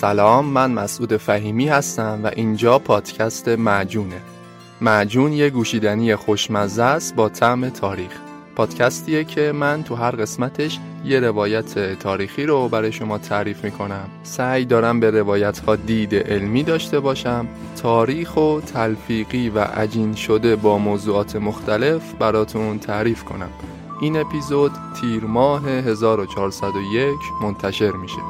سلام من مسعود فهیمی هستم و اینجا پادکست معجونه. معجون یه گوشیدنی خوشمزه است با طعم تاریخ. پادکستیه که من تو هر قسمتش یه روایت تاریخی رو برای شما تعریف می‌کنم. سعی دارم به روایت ها دید علمی داشته باشم. تاریخ و تلفیقی و عجین شده با موضوعات مختلف براتون تعریف کنم. این اپیزود تیر ماه 1401 منتشر میشه.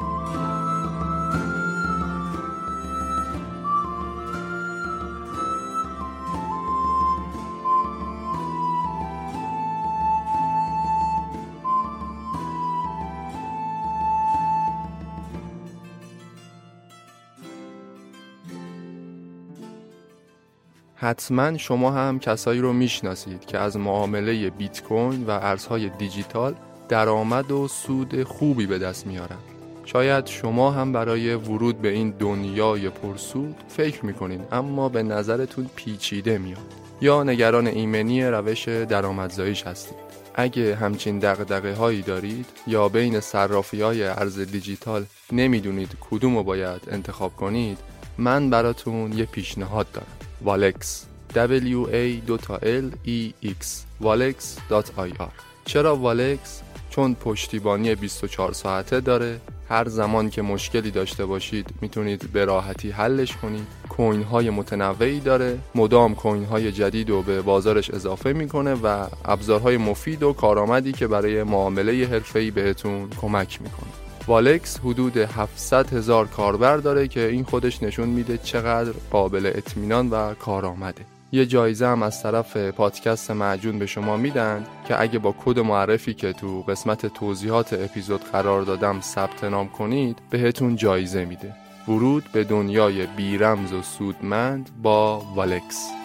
حتما شما هم کسایی رو می‌شناسید که از معامله بیت کوین و ارزهای دیجیتال درآمد و سود خوبی به دست میارن. شاید شما هم برای ورود به این دنیای پرسود فکر می‌کنین اما به نظرتون پیچیده میاد یا نگران ایمنی روش درآمدزاییش هستید. اگه همچین دقدقه هایی دارید یا بین صرافی های ارز دیجیتال نمی‌دونید کدوم رو باید انتخاب کنید من براتون یه پیشنهاد دارم والکس w a l e x. Walex.ir چرا والکس چون پشتیبانی 24 ساعته داره. هر زمان که مشکلی داشته باشید می‌تونید به راحتی حلش کنید. کوین های متنوعی داره. مدام کوین های جدید رو به بازارش اضافه می‌کنه و ابزارهای مفید و کارآمدی که برای معامله حرفه‌ای بهتون کمک می‌کنه. والکس حدود 700 هزار کاربر داره که این خودش نشون میده چقدر قابل اطمینان و کارآمده یه جایزه هم از طرف پادکست معجون به شما میدن که اگه با کد معرفی که تو قسمت توضیحات اپیزود قرار دادم ثبت نام کنید بهتون جایزه میده. ورود به دنیای بیرمز و سودمند با والکس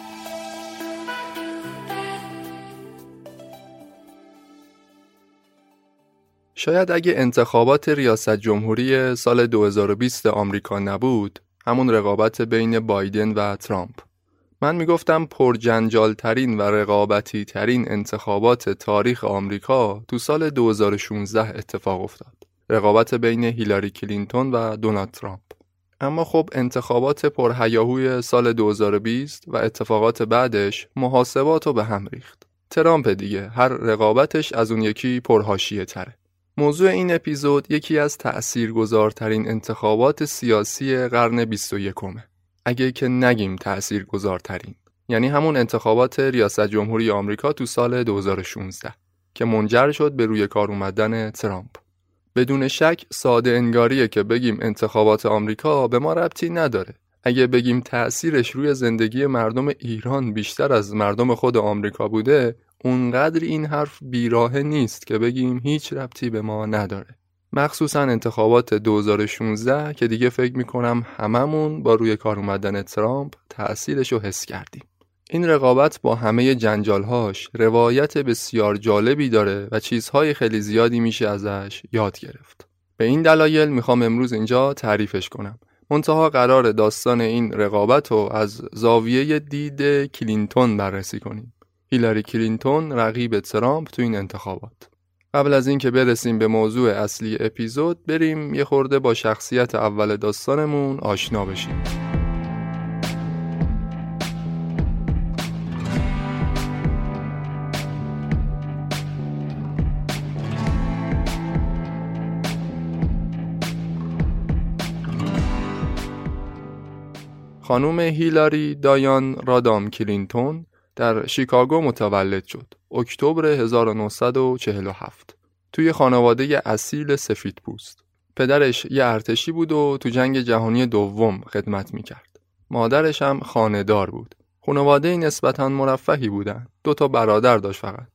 شاید اگه انتخابات ریاست جمهوری سال 2020 آمریکا نبود همون رقابت بین بایدن و ترامپ. من می‌گفتم پرجنجال ترین و رقابتی ترین انتخابات تاریخ آمریکا تو سال 2016 اتفاق افتاد. رقابت بین هیلاری کلینتون و دونالد ترامپ. اما خب انتخابات پرهیاهوی سال 2020 و اتفاقات بعدش محاسبات رو به هم ریخت. ترامپ دیگه هر رقابتش از اون یکی پرهاشیه تره موضوع این اپیزود یکی از تأثیرگذارترین انتخابات سیاسی قرن 21 اگه که نگیم تأثیرگذارترین یعنی همون انتخابات ریاست جمهوری آمریکا تو سال 2016 که منجر شد به روی کار اومدن ترامپ. بدون شک ساده انگاریه که بگیم انتخابات آمریکا به ما ربطی نداره. اگه بگیم تأثیرش روی زندگی مردم ایران بیشتر از مردم خود آمریکا بوده اونقدر این حرف بیراه نیست که بگیم هیچ ربطی به ما نداره مخصوصا انتخابات 2016 که دیگه فکر می‌کنم هممون با روی کار اومدن ترامپ تأثیرش رو حس کردیم. این رقابت با همه جنجالهاش روایت بسیار جالبی داره و چیزهای خیلی زیادی میشه ازش یاد گرفت. به این دلایل می‌خوام امروز اینجا تعریفش کنم. منتها قراره داستان این رقابت رو از زاویه دید کلینتون بررسی کنیم. هیلاری کلینتون رقیب ترامپ تو این انتخابات. قبل از اینکه برسیم به موضوع اصلی اپیزود بریم یه خورده با شخصیت اول داستانمون آشنا بشیم. خانم هیلاری دایان رادام کلینتون در شیکاگو متولد شد. اکتبر 1947 توی خانواده اصیل سفید پوست. پدرش یه ارتشی بود و تو جنگ جهانی دوم خدمت می‌کرد. مادرش هم خاندار بود. خانواده نسبتا مرفهی بودن. دو تا برادر داشت فقط.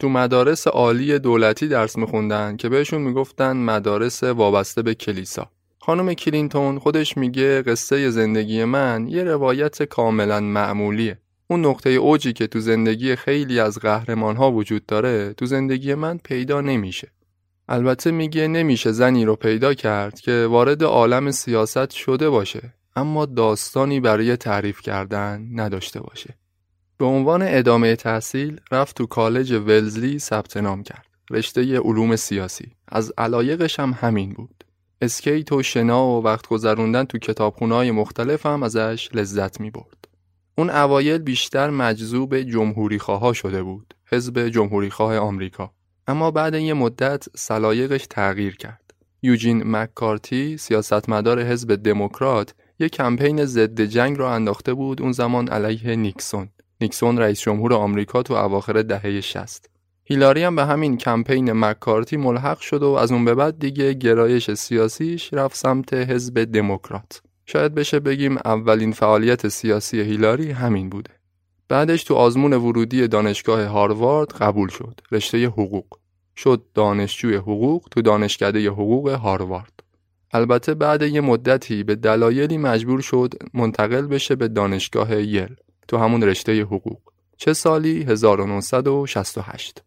تو مدارس عالی دولتی درس میخوندن که بهشون می‌گفتن مدارس وابسته به کلیسا. خانم کلینتون خودش میگه قصه زندگی من یه روایت کاملا معمولیه. اون نقطه اوجی که تو زندگی خیلی از قهرمان ها وجود داره تو زندگی من پیدا نمیشه. البته میگه نمیشه زنی رو پیدا کرد که وارد عالم سیاست شده باشه اما داستانی برای تعریف کردن نداشته باشه. به عنوان ادامه تحصیل رفت تو کالج ولزلی ثبت نام کرد. رشته علوم سیاسی. از علایقش هم همین بود. اسکیت و شنا و وقت گذروندن تو کتابخونه‌های مختلف هم ازش لذت می برد. اون اوایل بیشتر مجذوب جمهوری شده بود. حزب جمهوری خواه آمریکا. اما بعد یه مدت سلایقش تغییر کرد. یوجین مکارتی سیاستمدار حزب دموکرات یک کمپین ضد جنگ را انداخته بود اون زمان علیه نیکسون. نیکسون رئیس جمهور آمریکا تو اواخر دهه 60. هیلاری هم به همین کمپین مکارتی ملحق شد و از اون به بعد دیگه گرایش سیاسیش رفت سمت حزب دموکرات. شاید بشه بگیم اولین فعالیت سیاسی هیلاری همین بوده. بعدش تو آزمون ورودی دانشگاه هاروارد قبول شد. رشته حقوق. شد دانشجوی حقوق تو دانشکده حقوق هاروارد. البته بعد یه مدتی به دلایلی مجبور شد منتقل بشه به دانشگاه یل تو همون رشته حقوق. چه سالی؟ 1968.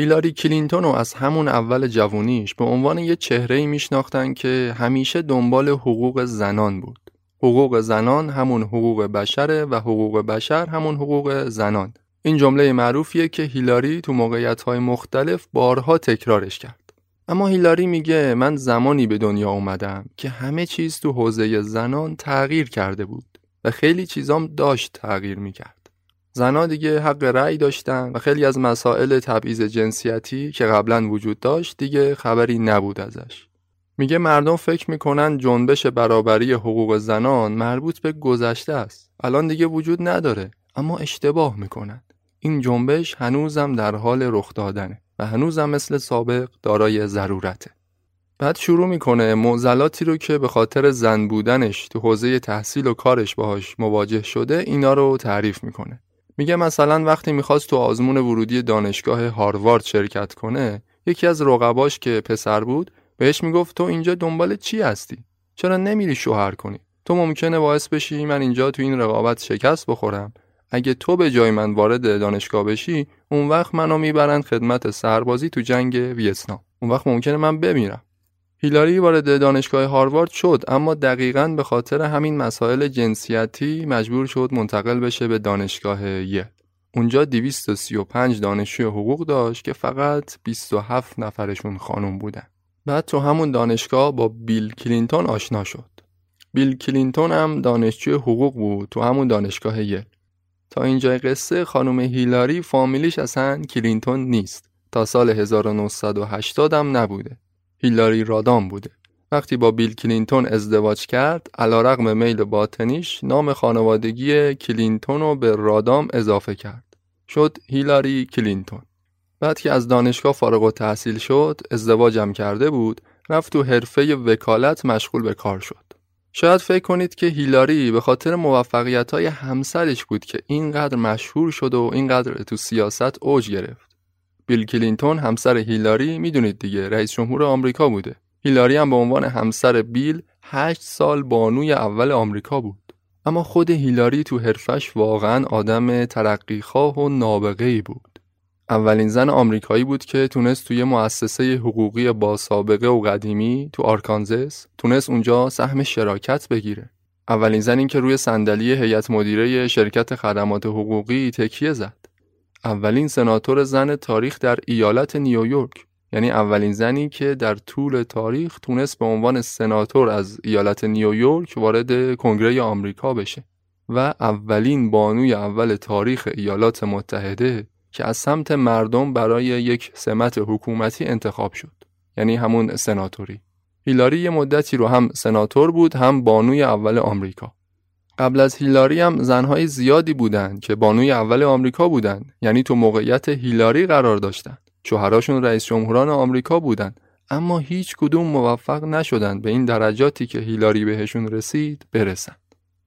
هیلاری کلینتون رو از همون اول جوونیش به عنوان یه چهره میشناختن که همیشه دنبال حقوق زنان بود. حقوق زنان همون حقوق بشره و حقوق بشر همون حقوق زنان. این جمله معروفیه که هیلاری تو موقعیت های مختلف بارها تکرارش کرد. اما هیلاری میگه من زمانی به دنیا اومدم که همه چیز تو حوزه زنان تغییر کرده بود و خیلی چیزام داشت تغییر می‌کرد. زنها دیگه حق رأی داشتن و خیلی از مسائل تبعیض جنسیتی که قبلا وجود داشت دیگه خبری نبود ازش. میگه مردم فکر می‌کنن جنبش برابری حقوق زنان مربوط به گذشته است. الان دیگه وجود نداره اما اشتباه می‌کنن. این جنبش هنوزم در حال رخ دادنه و هنوزم مثل سابق دارای ضرورته. بعد شروع می‌کنه معضلاتی رو که به خاطر زن بودنش تو حوزه تحصیل و کارش باهاش مواجه شده اینا رو تعریف می‌کنه. میگه مثلا وقتی می‌خواست تو آزمون ورودی دانشگاه هاروارد شرکت کنه یکی از رقباش که پسر بود بهش می‌گفت تو اینجا دنبال چی هستی؟ چرا نمیری شوهر کنی؟ تو ممکنه باعث بشی من اینجا تو این رقابت شکست بخورم. اگه تو به جای من وارد دانشگاه بشی اون وقت منو می‌برن خدمت سربازی تو جنگ ویتنام. اون وقت ممکنه من بمیرم. هیلاری وارد دانشگاه هاروارد شد اما دقیقا به خاطر همین مسائل جنسیتی مجبور شد منتقل بشه به دانشگاه یل. اونجا 235 دانشجوی حقوق داشت که فقط 27 نفرشون خانم بودن. بعد تو همون دانشگاه با بیل کلینتون آشنا شد. بیل کلینتون هم دانشجوی حقوق بود تو همون دانشگاه یل. تا اینجای قصه خانم هیلاری فامیلیش اصلا کلینتون نیست. تا سال 1980 هم نبوده. هیلاری رادهام بوده. وقتی با بیل کلینتون ازدواج کرد علی‌رغم میل باطنیش نام خانوادگی کلینتون رو به رادهام اضافه کرد. شد هیلاری کلینتون. بعد که از دانشگاه فارغ‌التحصیل شد ازدواجم کرده بود رفت تو حرفه وکالت مشغول به کار شد. شاید فکر کنید که هیلاری به خاطر موفقیت های همسرش بود که اینقدر مشهور شد و اینقدر تو سیاست اوج گرفت. بیل کلینتون همسر هیلاری می‌دونید دیگه رئیس جمهور آمریکا بوده هیلاری هم به عنوان همسر بیل هشت سال بانوی اول آمریکا بود. اما خود هیلاری تو حرفه‌ش واقعا آدم ترقیخواه و نابغه ای بود. اولین زن آمریکایی بود که تونست توی مؤسسه حقوقی با سابقه و قدیمی تو آرکانزس تونست اونجا سهم شراکت بگیره. اولین زنی که روی صندلی هیئت مدیره شرکت خدمات حقوقی تکیه زد. اولین سناتور زن تاریخ در ایالت نیویورک. یعنی اولین زنی که در طول تاریخ تونست به عنوان سناتور از ایالت نیویورک وارد کنگره آمریکا بشه و اولین بانوی اول تاریخ ایالات متحده که از سمت مردم برای یک سمت حکومتی انتخاب شد. یعنی همون سناتوری. هیلاری یه مدتی رو هم سناتور بود هم بانوی اول آمریکا. قبل از هیلاری هم زنهای زیادی بودند که بانوی اول آمریکا بودند. یعنی تو موقعیت هیلاری قرار داشتند شوهراشون رئیس جمهوران آمریکا بودند. اما هیچ کدوم موفق نشدند به این درجاتی که هیلاری بهشون رسید برسند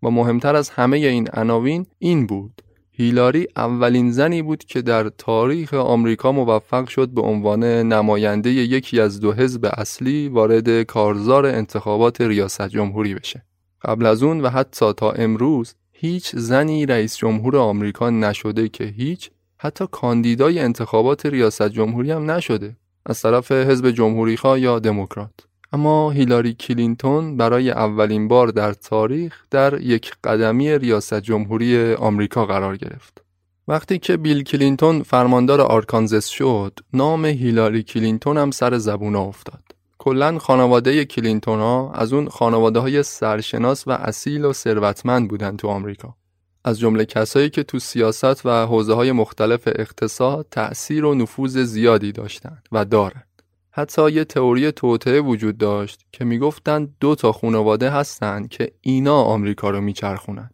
و مهمتر از همه این عناوین این بود. هیلاری اولین زنی بود که در تاریخ آمریکا موفق شد به عنوان نماینده یکی از دو حزب اصلی وارد کارزار انتخابات ریاست جمهوری بشه. قبل از اون و حتی تا امروز هیچ زنی رئیس جمهور آمریکا نشده که هیچ حتی کاندیدای انتخابات ریاست جمهوری هم نشده از طرف حزب جمهوری یا دموکرات. اما هیلاری کلینتون برای اولین بار در تاریخ در یک قدمی ریاست جمهوری آمریکا قرار گرفت. وقتی که بیل کلینتون فرماندار آرکانزس شد، نام هیلاری کلینتون هم سر زبون افتاد. کلا خانواده کلینتون ها از اون خانواده های سرشناس و اصیل و ثروتمند بودن تو آمریکا. از جمله کسایی که تو سیاست و حوزه های مختلف اقتصاد تأثیر و نفوذ زیادی داشتند و دارند. حتی یه تئوری توطعه وجود داشت که می‌گفتند دو تا خانواده هستند که اینا آمریکا رو میچرخونن.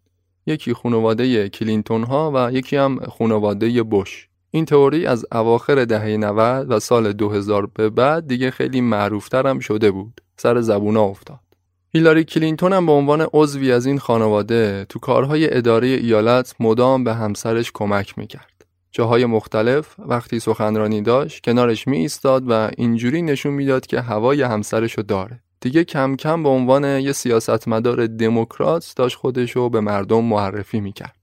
یکی خانواده کلینتون ها و یکی هم خانواده بوش. این تئوری از اواخر دهه 90 و سال 2000 به بعد دیگه خیلی معروفتر هم شده بود. سر زبونا افتاد. هیلاری کلینتون هم به عنوان عضوی از این خانواده تو کارهای اداره ایالت مدام به همسرش کمک می‌کرد. جاهای مختلف وقتی سخنرانی داشت کنارش می ایستاد و اینجوری نشون می‌داد که هوای همسرشو داره دیگه کم کم به عنوان یه سیاستمدار دموکرات داشت خودشو به مردم معرفی می‌کرد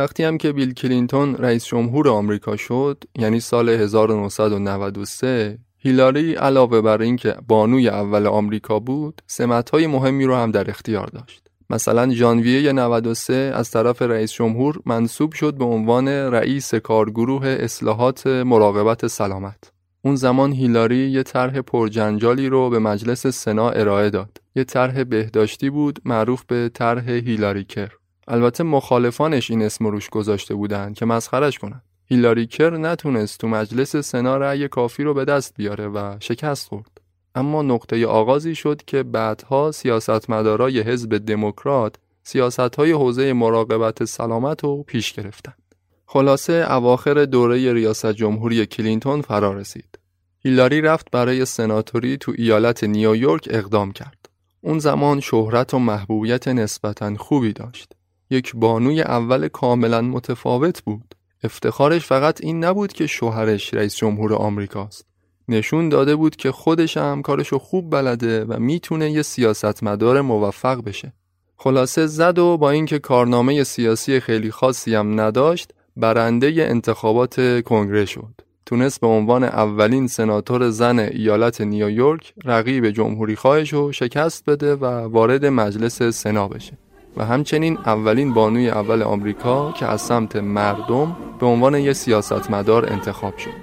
وقتی هم که بیل کلینتون رئیس جمهور آمریکا شد یعنی سال 1993 هیلاری علاوه بر اینکه بانوی اول آمریکا بود سمت‌های مهمی رو هم در اختیار داشت مثلا ژانویه 93 از طرف رئیس جمهور منصوب شد به عنوان رئیس کارگروه اصلاحات مراقبت سلامت. اون زمان هیلاری یه طرح پرجنجالی رو به مجلس سنا ارائه داد. یه طرح بهداشتی بود معروف به طرح هیلاری کر. البته مخالفانش این اسم روش گذاشته بودند که مسخرش کنند. هیلاری کر نتونست تو مجلس سنا رأی کافی رو به دست بیاره و شکست خورد. اما نقطه آغازی شد که بعدها سیاستمدارای حزب دموکرات سیاستهای حوزه مراقبت سلامت رو پیش گرفتند. خلاصه اواخر دوره ریاست جمهوری کلینتون فرا رسید. هیلاری رفت برای سناتوری تو ایالت نیویورک اقدام کرد. اون زمان شهرت و محبوبیت نسبتا خوبی داشت. یک بانوی اول کاملا متفاوت بود. افتخارش فقط این نبود که شوهرش رئیس جمهور آمریکاست. نشون داده بود که خودش هم کارشو خوب بلده و می‌تونه یه سیاستمدار موفق بشه. خلاصه زد و با اینکه کارنامه سیاسی خیلی خاصی هم نداشت برنده انتخابات کنگره شد. تونست به عنوان اولین سناتور زن ایالت نیویورک رقیب جمهوری خواهش رو شکست بده و وارد مجلس سنا بشه. و همچنین اولین بانوی اول آمریکا که از سمت مردم به عنوان یه سیاستمدار انتخاب شد.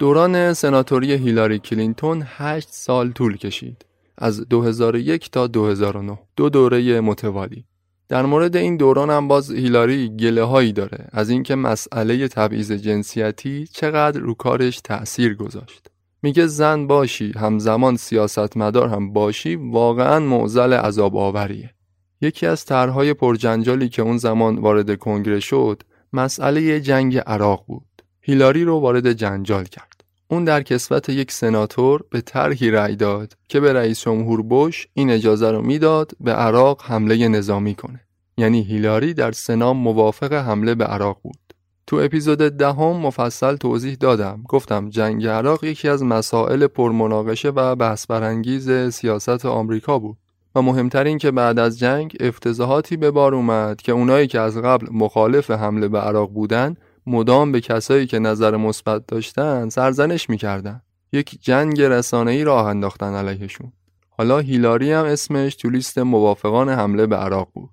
دوران سناتوری هیلاری کلینتون 8 سال طول کشید. از 2001 تا 2009 دو دوره متوالی. در مورد این دوران هم باز هیلاری گله هایی داره از اینکه مسئله تبعیض جنسیتی چقدر رو کارش تأثیر گذاشت. میگه زن باشی همزمان سیاستمدار هم باشی واقعا معزل عذاب آوریه یکی از طرحهای پرجنجالی که اون زمان وارد کنگره شد مسئله جنگ عراق بود هیلاری رو وارد جنجال کرد. اون در کسوت یک سناتور به طرحی رأی داد که به رئیس جمهور بوش این اجازه رو می‌داد به عراق حمله نظامی کنه. یعنی هیلاری در سنا موافق حمله به عراق بود. تو اپیزود دهم ده مفصل توضیح دادم. گفتم جنگ عراق یکی از مسائل پرمناقشه و بحث برانگیز سیاست آمریکا بود. و مهمتر این که بعد از جنگ افتضاحاتی به بار اومد که اونایی که از قبل مخالف حمله به عراق بودن مدام به کسایی که نظر مثبت داشتن سرزنش می‌کردن. یک جنگ رسانه‌ای راه انداختن علیهشون. حالا هیلاری هم اسمش تو لیست موافقان حمله به عراق بود.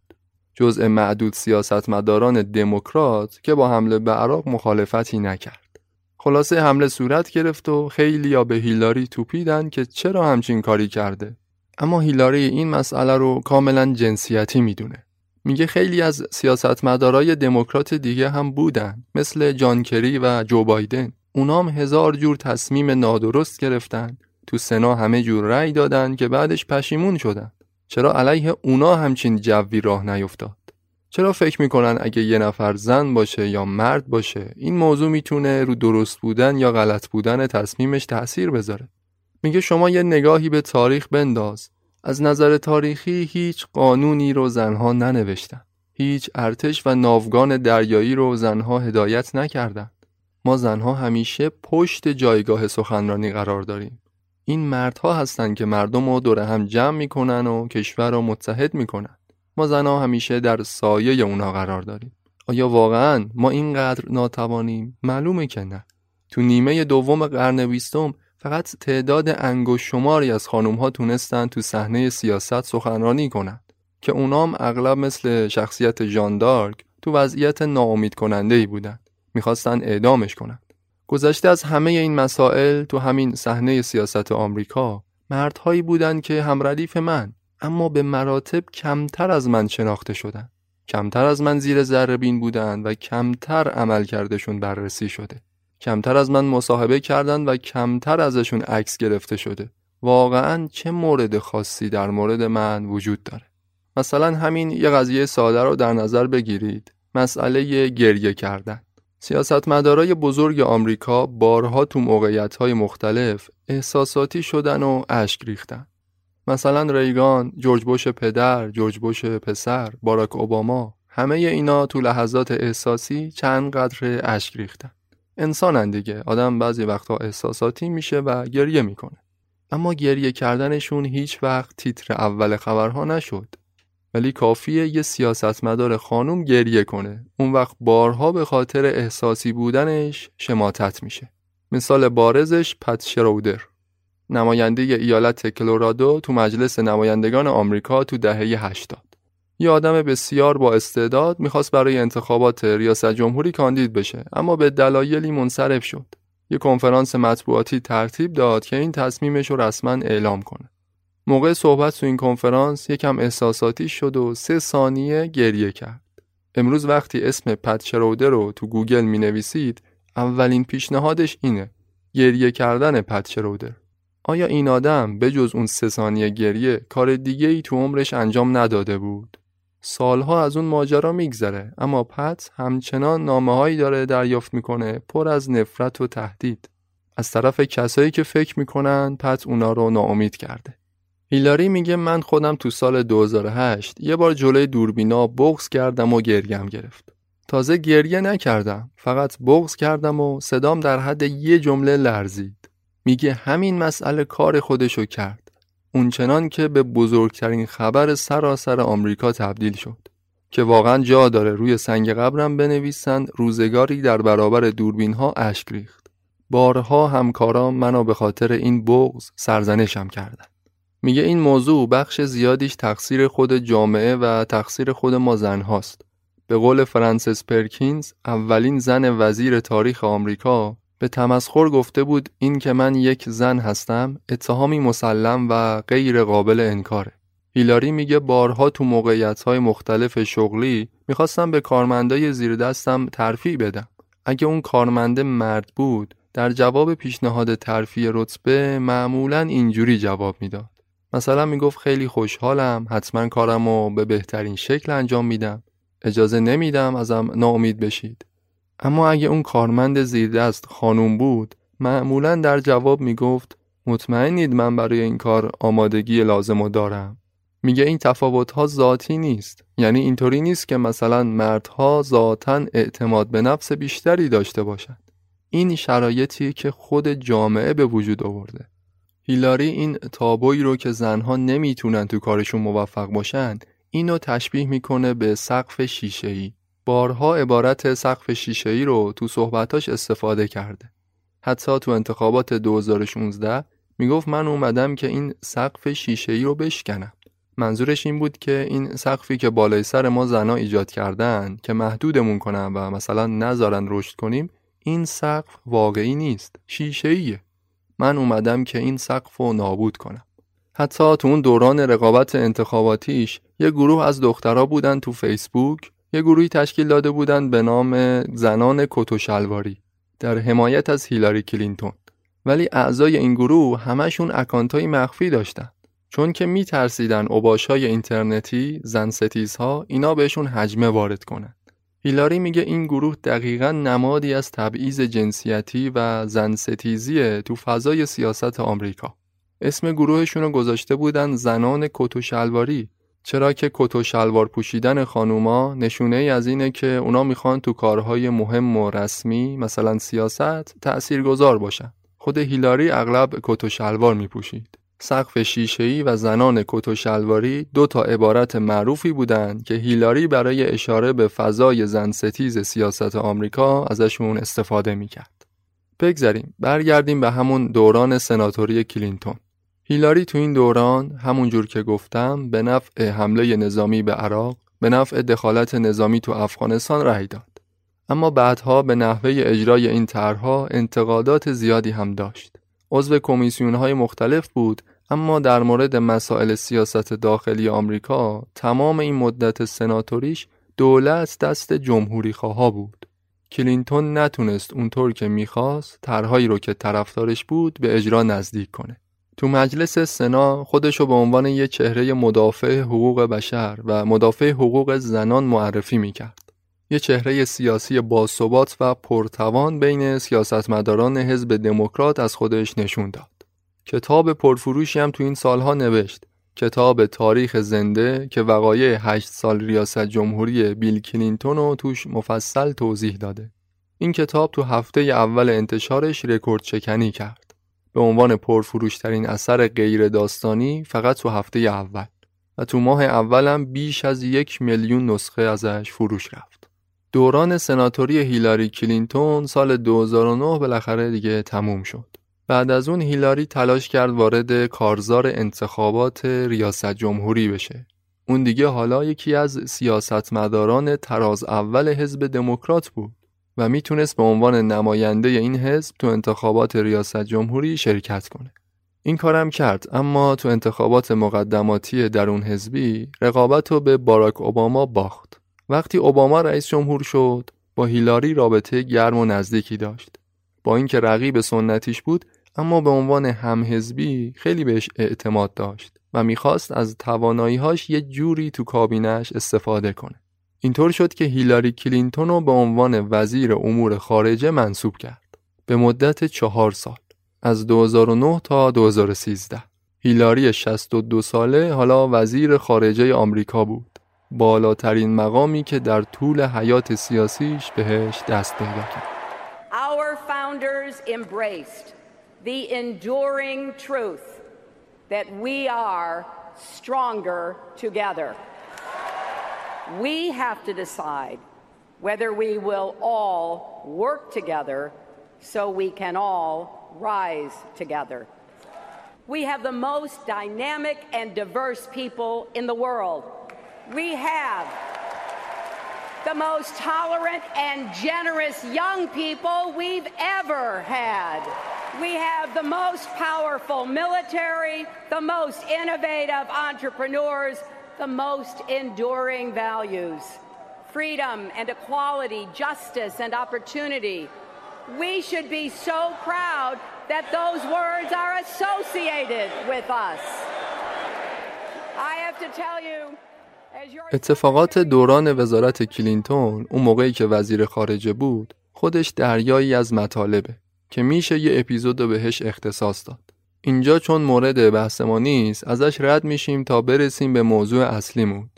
جزء معدود سیاستمداران دموکرات که با حمله به عراق مخالفتی نکرد. خلاصه حمله صورت گرفت و خیلی یا به هیلاری توپیدن که چرا همچین کاری کرده. اما هیلاری این مسئله رو کاملا جنسیتی می‌دونه. میگه خیلی از سیاستمدارای دموکرات دیگه هم بودن مثل جان کری و جو بایدن. اونام هزار جور تصمیم نادرست گرفتن. تو سنا همه جور رأی دادن که بعدش پشیمون شدن. چرا علیه اونا همچین جوی راه نیفتاد؟ چرا فکر می‌کنن اگه یه نفر زن باشه یا مرد باشه این موضوع می‌تونه رو درست بودن یا غلط بودن تصمیمش تأثیر بذاره؟ میگه شما یه نگاهی به تاریخ بنداز. از نظر تاریخی هیچ قانونی رو زنها ننوشتن. هیچ ارتش و ناوگان دریایی رو زنها هدایت نکردند ما زنها همیشه پشت جایگاه سخنرانی قرار داریم. این مردها هستند که مردم رو دور هم جمع می‌کنن و کشور رو متحد می‌کنن. ما زنها همیشه در سایه اونا قرار داریم. آیا واقعا ما اینقدر ناتوانیم؟ معلومه که نه. تو نیمه دوم قرن بیستم فقط تعداد انگوش شماری از خانوم ها تونستن تو صحنه سیاست سخنرانی کنند که اونام اغلب مثل شخصیت جان دارک تو وضعیت ناامید کننده ای بودن می‌خواستن اعدامش کنند. گذشته از همه این مسائل تو همین صحنه سیاست آمریکا مردهایی بودند که همردیف من اما به مراتب کمتر از من شناخته شدن کمتر از من زیر ذره بین بودند و کمتر عمل کردشون بررسی شده. کمتر از من مصاحبه کردن و کمتر ازشون عکس گرفته شده. واقعا چه مورد خاصی در مورد من وجود داره؟ مثلا همین یه قضیه ساده رو در نظر بگیرید. مسئله گریه کردن. سیاستمدارای بزرگ آمریکا بارها تو موقعیت‌های مختلف احساساتی شدن و اشک ریختن. مثلا ریگان، جورج بوش پدر، جورج بوش پسر، باراک اوباما همه اینا تو لحظات احساسی چند قدر اشک ریختن. انسانن دیگه. آدم بعضی وقتها احساساتی میشه و گریه می‌کنه. اما گریه کردنشون هیچ وقت تیتر اول خبرها نشد. ولی کافیه یه سیاستمدار خانوم گریه کنه. اون وقت بارها به خاطر احساسی بودنش شماتت میشه. مثال بارزش پت شرودر. نماینده ایالت کلورادو تو مجلس نمایندگان آمریکا تو دهه 80 یه آدم بسیار با استعداد می‌خواست برای انتخابات ریاست جمهوری کاندید بشه اما به دلایلی منصرف شد. یه کنفرانس مطبوعاتی ترتیب داد که این تصمیمش رو رسما اعلام کنه. موقع صحبت تو این کنفرانس یکم احساساتی شد و سه ثانیه گریه کرد. امروز وقتی اسم پت شروده رو تو گوگل می نویسید اولین پیشنهادش اینه گریه کردن پت شرودر. آیا این آدم به جز اون سه ثانیه گریه کار دیگه ای تو عمرش انجام نداده بود؟ سالها از اون ماجرا میگذره اما پت همچنان نامه هایی داره دریافت می‌کنه پر از نفرت و تهدید. از طرف کسایی که فکر می‌کنن پت اونا رو ناامید کرده. هیلاری میگه من خودم تو سال 2008 یه بار جلوی دوربینا بغز کردم و گریم گرفت. تازه گریه نکردم فقط بغز کردم و صدام در حد یه جمله لرزید. میگه همین مسئله کار خودشو کرد. اونچنان که به بزرگترین خبر سراسر آمریکا تبدیل شد که واقعا جا داره روی سنگ قبرم بنویسند روزگاری در برابر دوربین ها اشک ریخت. بارها همکارام منو به خاطر این بغز سرزنشم کردن میگه این موضوع بخش زیادیش تقصیر خود جامعه و تقصیر خود ما زن هاست به قول فرانسیس پرکینز اولین زن وزیر تاریخ آمریکا به تمسخر گفته بود این که من یک زن هستم اتهامی مسلم و غیر قابل انکاره. هیلاری میگه بارها تو موقعیت های مختلف شغلی می‌خواستم به کارمندای زیر دستم ترفیع بدم. اگه اون کارمنده مرد بود در جواب پیشنهاد ترفیع رتبه معمولا اینجوری جواب می‌داد مثلا می‌گفت خیلی خوشحالم حتما کارم رو به بهترین شکل انجام میدم اجازه نمیدم ازم ناامید بشید اما اگه اون کارمند زیردست خانوم بود معمولا در جواب می‌گفت مطمئنید من برای این کار آمادگی لازم رو دارم. میگه این تفاوت ها ذاتی نیست. یعنی اینطوری نیست که مثلا مردها ذاتا اعتماد به نفس بیشتری داشته باشند. این شرایطی که خود جامعه به وجود آورده. هیلاری این تابوی رو که زنها نمی‌تونن تو کارشون موفق باشن اینو تشبیه می‌کنه به سقف شیشه‌ای. بارها عبارت سقف شیشه‌ای رو تو صحبتاش استفاده کرده. حتی تو انتخابات 2016 می‌گفت من اومدم که این سقف شیشه‌ای رو بشکنم. منظورش این بود که این سقفی که بالای سر ما زنا ایجاد کردن که محدودمون کنن و مثلا نذارن رشد کنیم این سقف واقعی نیست شیشه من اومدم که این سقف رو نابود کنم. حتی تو اون دوران رقابت انتخاباتیش یه گروه از دخترها بودن تو فیسبوک یه گروهی تشکیل داده بودن به نام زنان کت و شلواری در حمایت از هیلاری کلینتون. ولی اعضای این گروه همشون اکانتای مخفی داشتن. چون که میترسیدن های اینترنتی زن ها اینا بهشون هجمه وارد کنن. هیلاری میگه این گروه دقیقا نمادی از تبعیض جنسیتی و زن ستیزی تو فضای سیاست آمریکا. اسم گروهشون رو گذاشته بودن زنان کت و شلواری. چرا که کت و شلوار پوشیدن خانوما نشونه ای از اینه که اونا می‌خوان تو کارهای مهم و رسمی مثلا سیاست تأثیر گذار باشن خود هیلاری اغلب کت و شلوار میپوشید سقف شیشه‌ای و زنان کت و شلواری دو تا عبارت معروفی بودند که هیلاری برای اشاره به فضای زن ستیز سیاست آمریکا ازشون استفاده می‌کرد. بگذاریم برگردیم به همون دوران سناتوری کلینتون. هیلاری تو این دوران همونجور که گفتم به نفع حمله نظامی به عراق به نفع دخالت نظامی تو افغانستان رأی داد. اما بعدها به نحوه اجرای این طرحها انتقادات زیادی هم داشت. عضو کمیسیون های مختلف بود اما در مورد مسائل سیاست داخلی آمریکا تمام این مدت سناتوریش دولت دست جمهوری خواه بود. کلینتون نتونست اونطور که می‌خواست طرحهایی رو که طرفدارش بود به اجرا نزدیک کنه. تو مجلس سنا خودشو به عنوان یه چهره مدافع حقوق بشر و مدافع حقوق زنان معرفی می‌کرد. یه چهره سیاسی باثبات و پرتوان بین سیاستمداران حزب دموکرات از خودش نشون داد. کتاب پرفروشی هم تو این سالها نوشت. کتاب تاریخ زنده که وقایع هشت سال ریاست جمهوری بیل کلینتون رو توش مفصل توضیح داده. این کتاب تو هفته اول انتشارش رکوردشکنی کرد. به عنوان پرفروشترین اثر غیر داستانی فقط تو هفته اول و تو ماه اولم بیش از یک میلیون نسخه ازش فروش رفت. دوران سناتوری هیلاری کلینتون سال 2009 بالاخره دیگه تموم شد. بعد از اون هیلاری تلاش کرد وارد کارزار انتخابات ریاست جمهوری بشه. اون دیگه حالا یکی از سیاستمداران تراز اول حزب دموکرات بود و می‌تونست به عنوان نماینده این حزب تو انتخابات ریاست جمهوری شرکت کنه. این کارم کرد اما تو انتخابات مقدماتی درون حزبی رقابت رو به باراک اوباما باخت. وقتی اوباما رئیس جمهور شد با هیلاری رابطه گرم و نزدیکی داشت. با اینکه رقیب سنتیش بود اما به عنوان همحزبی خیلی بهش اعتماد داشت و می‌خواست از تواناییهاش یه جوری تو کابینش استفاده کنه. اینطور شد که هیلاری کلینتون رو به عنوان وزیر امور خارجه منصوب کرد. به مدت چهار سال. از 2009 تا 2013. هیلاری 62 ساله حالا وزیر خارجه آمریکا بود. بالاترین مقامی که در طول حیات سیاسیش بهش دست پیدا کرد. Our founders embraced the enduring truth that we are stronger together. We have to decide whether we will all work together so we can all rise together. We have the most dynamic and diverse people in the world. We have the most tolerant and generous young people we've ever had. We have the most powerful military, the most innovative entrepreneurs, the most enduring values freedom and equality, justice and opportunity, we should be so proud that those words are associated with us. I have to tell you اتفاقات دوران وزارت کلینتون اون موقعی که وزیر خارجه بود خودش دریایی از مطالبه که میشه یه اپیزود رو بهش اختصاص داد اینجا چون مورد بحث ما نیست ازش رد میشیم تا برسیم به موضوع اصلیمون.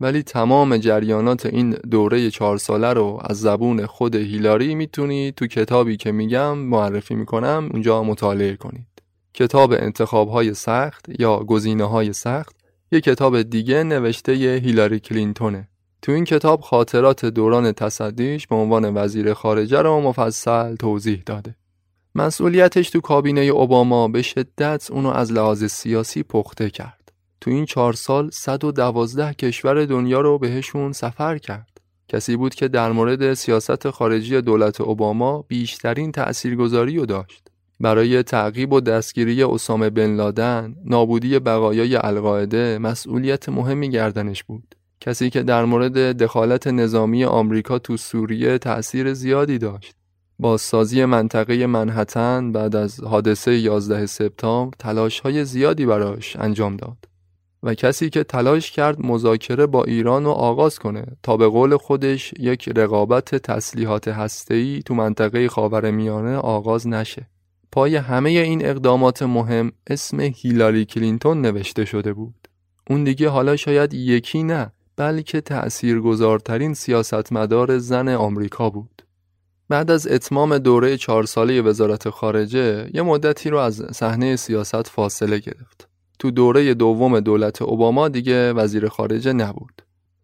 ولی تمام جریانات این دوره چهار ساله رو از زبون خود هیلاری می‌تونید تو کتابی که میگم معرفی می‌کنم اونجا مطالعه کنید. کتاب انتخاب های سخت یا گزینه های سخت یه کتاب دیگه نوشته ی هیلاری کلینتونه. تو این کتاب خاطرات دوران تصدیش به عنوان وزیر خارجه رو مفصل توضیح داده. مسئولیتش تو کابینه اوباما به شدت اونو از لحاظ سیاسی پخته کرد. تو این چهار سال 112 کشور دنیا رو بهشون سفر کرد. کسی بود که در مورد سیاست خارجی دولت اوباما بیشترین تأثیرگذاری رو داشت. برای تعقیب و دستگیری اسامه بن لادن نابودی بقایای القاعده مسئولیت مهمی گردنش بود. کسی که در مورد دخالت نظامی آمریکا تو سوریه تأثیر زیادی داشت. بازسازی منطقه منحتن بعد از حادثه 11 سپتامبر تلاش های زیادی براش انجام داد و کسی که تلاش کرد مذاکره با ایران رو آغاز کنه تا به قول خودش یک رقابت تسلیحات هسته‌ای تو منطقه خاورمیانه آغاز نشه پای همه این اقدامات مهم اسم هیلاری کلینتون نوشته شده بود. اون دیگه حالا شاید یکی نه بلکه تأثیرگذارترین سیاستمدار زن آمریکا بود. بعد از اتمام دوره چهار ساله وزارت خارجه یه مدتی رو از صحنه سیاست فاصله گرفت. تو دوره دوم دولت اوباما دیگه وزیر خارجه نبود.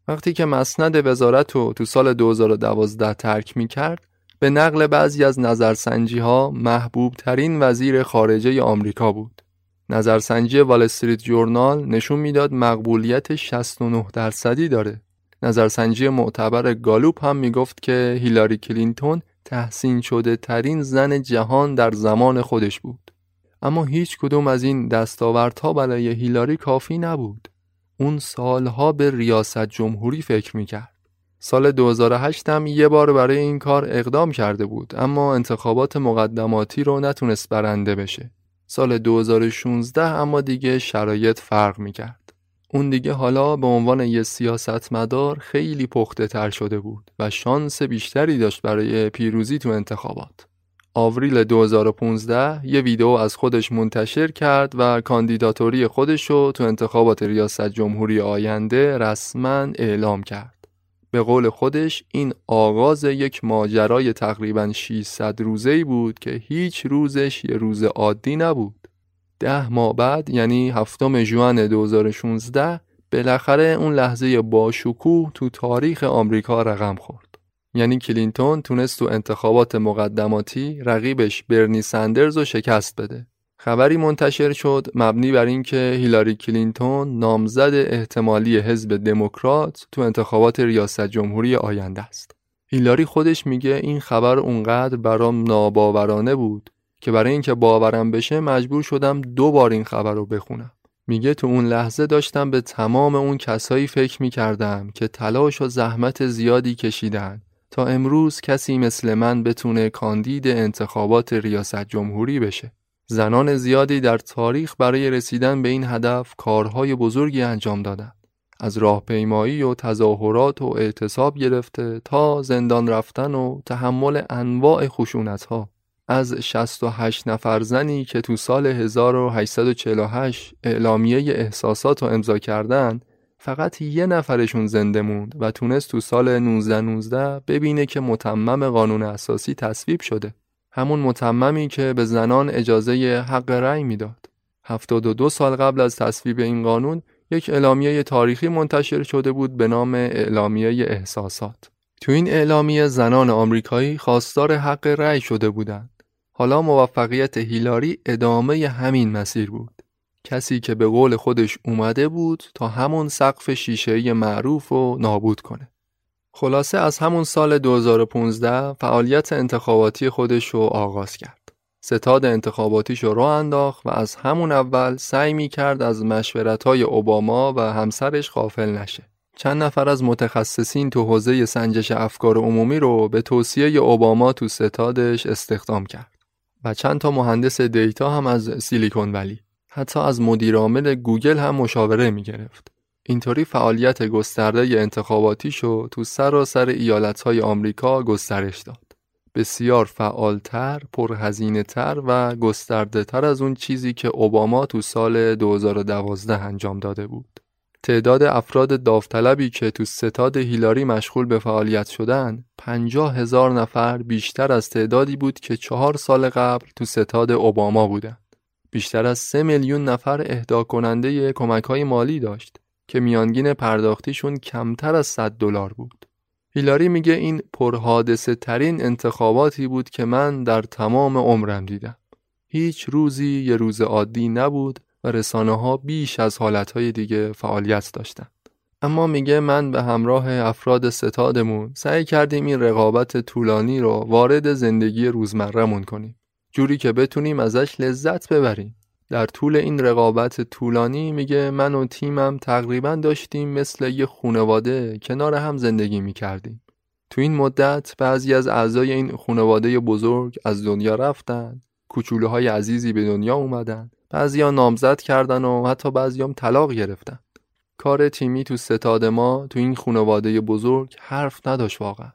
وقتی که مسند وزارت رو تو سال 2012 ترک می کرد به نقل بعضی از نظرسنجی ها محبوب ترین وزیر خارجه آمریکا بود. نظرسنجی وال استریت جورنال نشون می‌داد مقبولیت 69 درصدی داره. نظرسنجی معتبر گالوپ هم می‌گفت که هیلاری کلینتون تحسین شده ترین زن جهان در زمان خودش بود. اما هیچ کدوم از این دستاوردها برای هیلاری کافی نبود. اون سالها به ریاست جمهوری فکر می‌کرد. سال 2008 هم یه بار برای این کار اقدام کرده بود اما انتخابات مقدماتی رو نتونست برنده بشه. سال 2016 اما دیگه شرایط فرق می‌کرد. اون دیگه حالا به عنوان یه سیاستمدار خیلی پخته تر شده بود و شانس بیشتری داشت برای پیروزی تو انتخابات. آوریل 2015 یه ویدیو از خودش منتشر کرد و کاندیداتوری خودش رو تو انتخابات ریاست جمهوری آینده رسما اعلام کرد. به قول خودش این آغاز یک ماجرای تقریبا 600 روزه‌ای بود که هیچ روزش یه روز عادی نبود. ده ماه بعد یعنی هفتم ژوئن 2016 بالاخره اون لحظه باشکوه تو تاریخ آمریکا رقم خورد. یعنی کلینتون تونست تو انتخابات مقدماتی رقیبش برنی سندرز رو شکست بده. خبری منتشر شد مبنی بر اینکه هیلاری کلینتون نامزد احتمالی حزب دموکرات تو انتخابات ریاست جمهوری آینده است. هیلاری خودش میگه این خبر اونقدر برام ناباورانه بود که برای اینکه باورم بشه مجبور شدم دو بار این خبر رو بخونم. میگه تو اون لحظه داشتم به تمام اون کسایی فکر می‌کردم که تلاش و زحمت زیادی کشیدن تا امروز کسی مثل من بتونه کاندید انتخابات ریاست جمهوری بشه. زنان زیادی در تاریخ برای رسیدن به این هدف کارهای بزرگی انجام دادند. از راهپیمایی و تظاهرات و اعتصاب گرفته تا زندان رفتن و تحمل انواع خشونت ها. از 68 نفر زنی که تو سال 1848 اعلامیه احساسات رو امضا کردن فقط یه نفرشون زنده موند و تونست تو سال 1919 ببینه که متمم قانون اساسی تصویب شده. همون متممی که به زنان اجازه حق رأی می‌داد. 72 سال قبل از تصویب این قانون یک اعلامیه تاریخی منتشر شده بود به نام اعلامیه احساسات. تو این اعلامیه زنان آمریکایی خواستار حق رأی شده بودند. حالا موفقیت هیلاری ادامه همین مسیر بود. کسی که به قول خودش اومده بود تا همون سقف شیشه معروف و نابود کنه. خلاصه از همون سال 2015 فعالیت انتخاباتی خودش رو آغاز کرد. ستاد انتخاباتیش رو انداخت و از همون اول سعی می کرد از مشورت های اوباما و همسرش غافل نشه. چند نفر از متخصصین تو حوزه سنجش افکار عمومی رو به توصیه اوباما تو ستادش استخدام کرد و چند تا مهندس دیتا هم از سیلیکون ولی حتی از مدیرعامل گوگل هم مشاوره می گرفت. اینطوری فعالیت گسترده انتخاباتیشو تو سراسر ایالتهای آمریکا گسترش داد. بسیار فعالتر، پرهزینه تر و گسترده تر از اون چیزی که اوباما تو سال 2012 انجام داده بود. تعداد افراد داوطلبی که تو ستاد هیلاری مشغول به فعالیت شدن پنجاه هزار نفر بیشتر از تعدادی بود که چهار سال قبل تو ستاد اوباما بودن. بیشتر از سه میلیون نفر اهدا کننده کمک های مالی داشت که میانگین پرداختیشون کمتر از 100 دلار بود. هیلاری میگه این پرحادثه ترین انتخاباتی بود که من در تمام عمرم دیدم. هیچ روزی یه روز عادی نبود و رسانه ها بیش از حالتهای دیگه فعالیت داشتن. اما میگه من به همراه افراد ستادمون سعی کردیم این رقابت طولانی رو وارد زندگی روزمرهمون کنیم. جوری که بتونیم ازش لذت ببریم. در طول این رقابت طولانی میگه من و تیمم تقریبا داشتیم مثل یه خونواده کنار هم زندگی می‌کردیم. تو این مدت بعضی از اعضای این خونواده بزرگ از دنیا رفتن، کوچولوهای عزیزی به دنیا اومدن بعضیا نامزد کردن و حتی بعضیام طلاق گرفتن. کار تیمی تو ستاد ما تو این خانواده بزرگ حرف نداشت واقعا.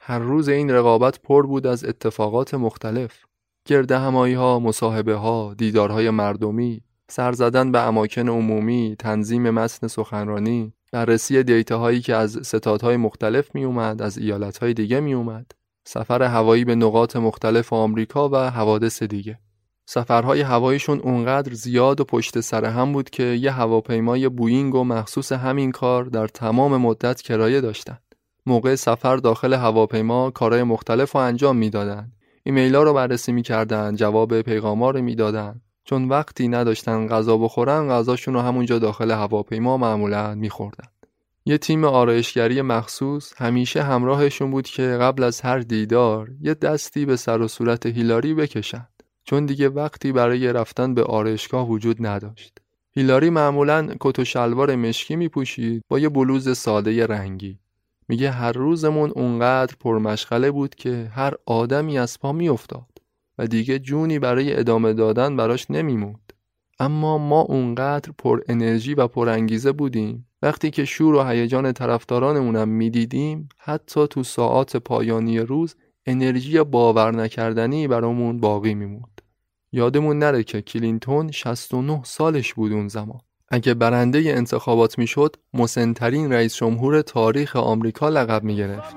هر روز این رقابت پر بود از اتفاقات مختلف. گرد همایی ها، مصاحبه ها، دیدارهای مردمی، سر زدن به اماکن عمومی، تنظیم متن سخنرانی، بررسی دیتاهایی که از ستادهای مختلف می اومد، از ایالتهای دیگه می اومد، سفر هوایی به نقاط مختلف آمریکا و حوادث دیگه. سفرهای هواییشون اونقدر زیاد و پشت سر هم بود که یه هواپیمای بوینگ و مخصوص همین کار در تمام مدت کرایه داشتن. موقع سفر داخل هواپیما کارهای مختلف رو انجام می‌دادن. ایمیلا رو بررسی می‌کردن، جواب پیغاما رو می‌دادن. چون وقتی نداشتن غذا بخورن، غذاشون رو همونجا داخل هواپیما معمولا میخوردن. یه تیم آرایشگری مخصوص همیشه همراهشون بود که قبل از هر دیدار یه دستی به سر و صورت هیلاری بکشن. چون دیگه وقتی برای رفتن به آرایشگاه وجود نداشت. هیلاری معمولا کت و شلوار مشکی می پوشید با یه بلوز ساده رنگی. میگه هر روزمون اونقدر پرمشغله بود که هر آدمی از پا میافتاد و دیگه جونی برای ادامه دادن براش نمیموند. اما ما اونقدر پر انرژی و پر انگیزه بودیم وقتی که شور و هیجان طرفدارانمونم می‌دیدیم حتی تو ساعات پایانی روز انرژی باور نکردنی برامون باقی میموند. یادمون نره که کلینتون 69 سالش بود اون زمان. اگه برنده انتخابات می‌شد مسنترین رئیس جمهور تاریخ آمریکا لقب می گرفت.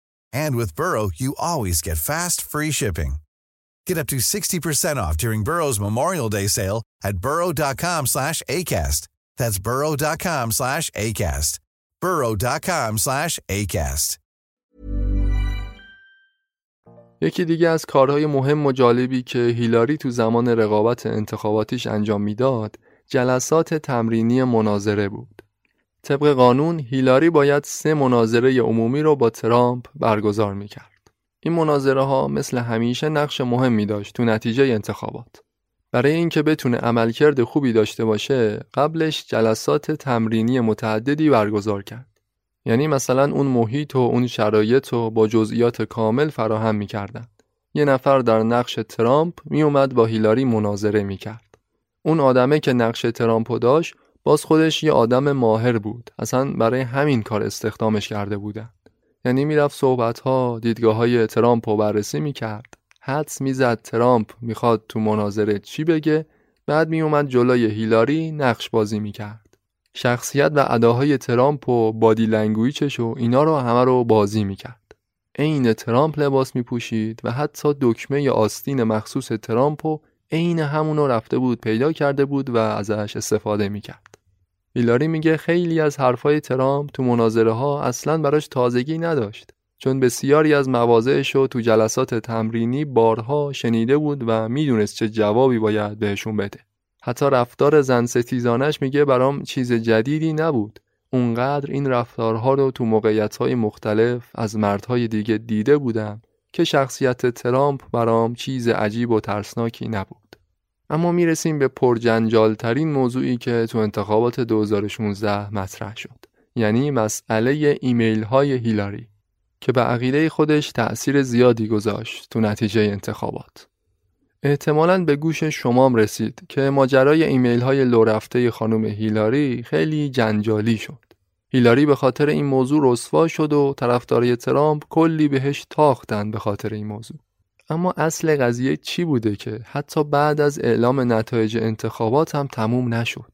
And with Burrow, you always get fast, free shipping. Get up to 60% off during Burrow's Memorial Day sale at burrow.com slash ACAST. That's burrow.com slash ACAST. burrow.com slash ACAST. یکی دیگه از کارهای مهم و جالبی که هیلاری تو زمان رقابت انتخاباتیش انجام می‌داد جلسات تمرینی مناظره بود. طبق قانون هیلاری باید سه مناظره عمومی رو با ترامپ برگزار می‌کرد. این مناظره ها مثل همیشه نقش مهمی داشت تو نتیجه انتخابات. برای اینکه بتونه عملکرد خوبی داشته باشه قبلش جلسات تمرینی متعددی برگزار کرد. یعنی مثلا اون محیط و اون شرایط رو با جزئیات کامل فراهم می‌کردن. یه نفر در نقش ترامپ میومد با هیلاری مناظره می‌کرد. اون آدمه که نقش ترامپو داشت باز خودش یه آدم ماهر بود. اصلا برای همین کار استخدامش کرده بودن. یعنی می‌رفت صحبت ها دیدگاه های ترامپ رو بررسی می‌کرد. حدس می‌زد ترامپ می‌خواد تو مناظره چی بگه بعد میومد جلوی هیلاری نقش بازی می‌کرد. شخصیت و اداهای ترامپ و بادی لنگویچش و اینا رو همه رو بازی می‌کرد. عین ترامپ لباس میپوشید و حتی دکمه آستین مخصوص ترامپ و عین همونو رفته بود پیدا کرده بود و ازش استفاده می‌کرد. هیلاری میگه خیلی از حرفای ترامپ تو مناظره ها اصلا براش تازگی نداشت چون بسیاری از مواضعش رو تو جلسات تمرینی بارها شنیده بود و می‌دونست چه جوابی باید بهشون بده حتی رفتار زن ستیزانش میگه برام چیز جدیدی نبود اونقدر این رفتارها رو تو موقعیتهای مختلف از مردهای دیگه دیده بودم که شخصیت ترامپ برام چیز عجیب و ترسناکی نبود. اما می‌رسیم به پرجنجالترین موضوعی که تو انتخابات 2016 مطرح شد. یعنی مسئله ایمیل های هیلاری که به عقیده خودش تأثیر زیادی گذاشت تو نتیجه انتخابات. احتمالا به گوش شمام رسید که ماجرای ایمیل های لو رفته خانم هیلاری خیلی جنجالی شد. هیلاری به خاطر این موضوع رسوا شد و طرفدارای ترامپ کلی بهش تاختن به خاطر این موضوع. اما اصل قضیه چی بوده که حتی بعد از اعلام نتایج انتخابات هم تموم نشد.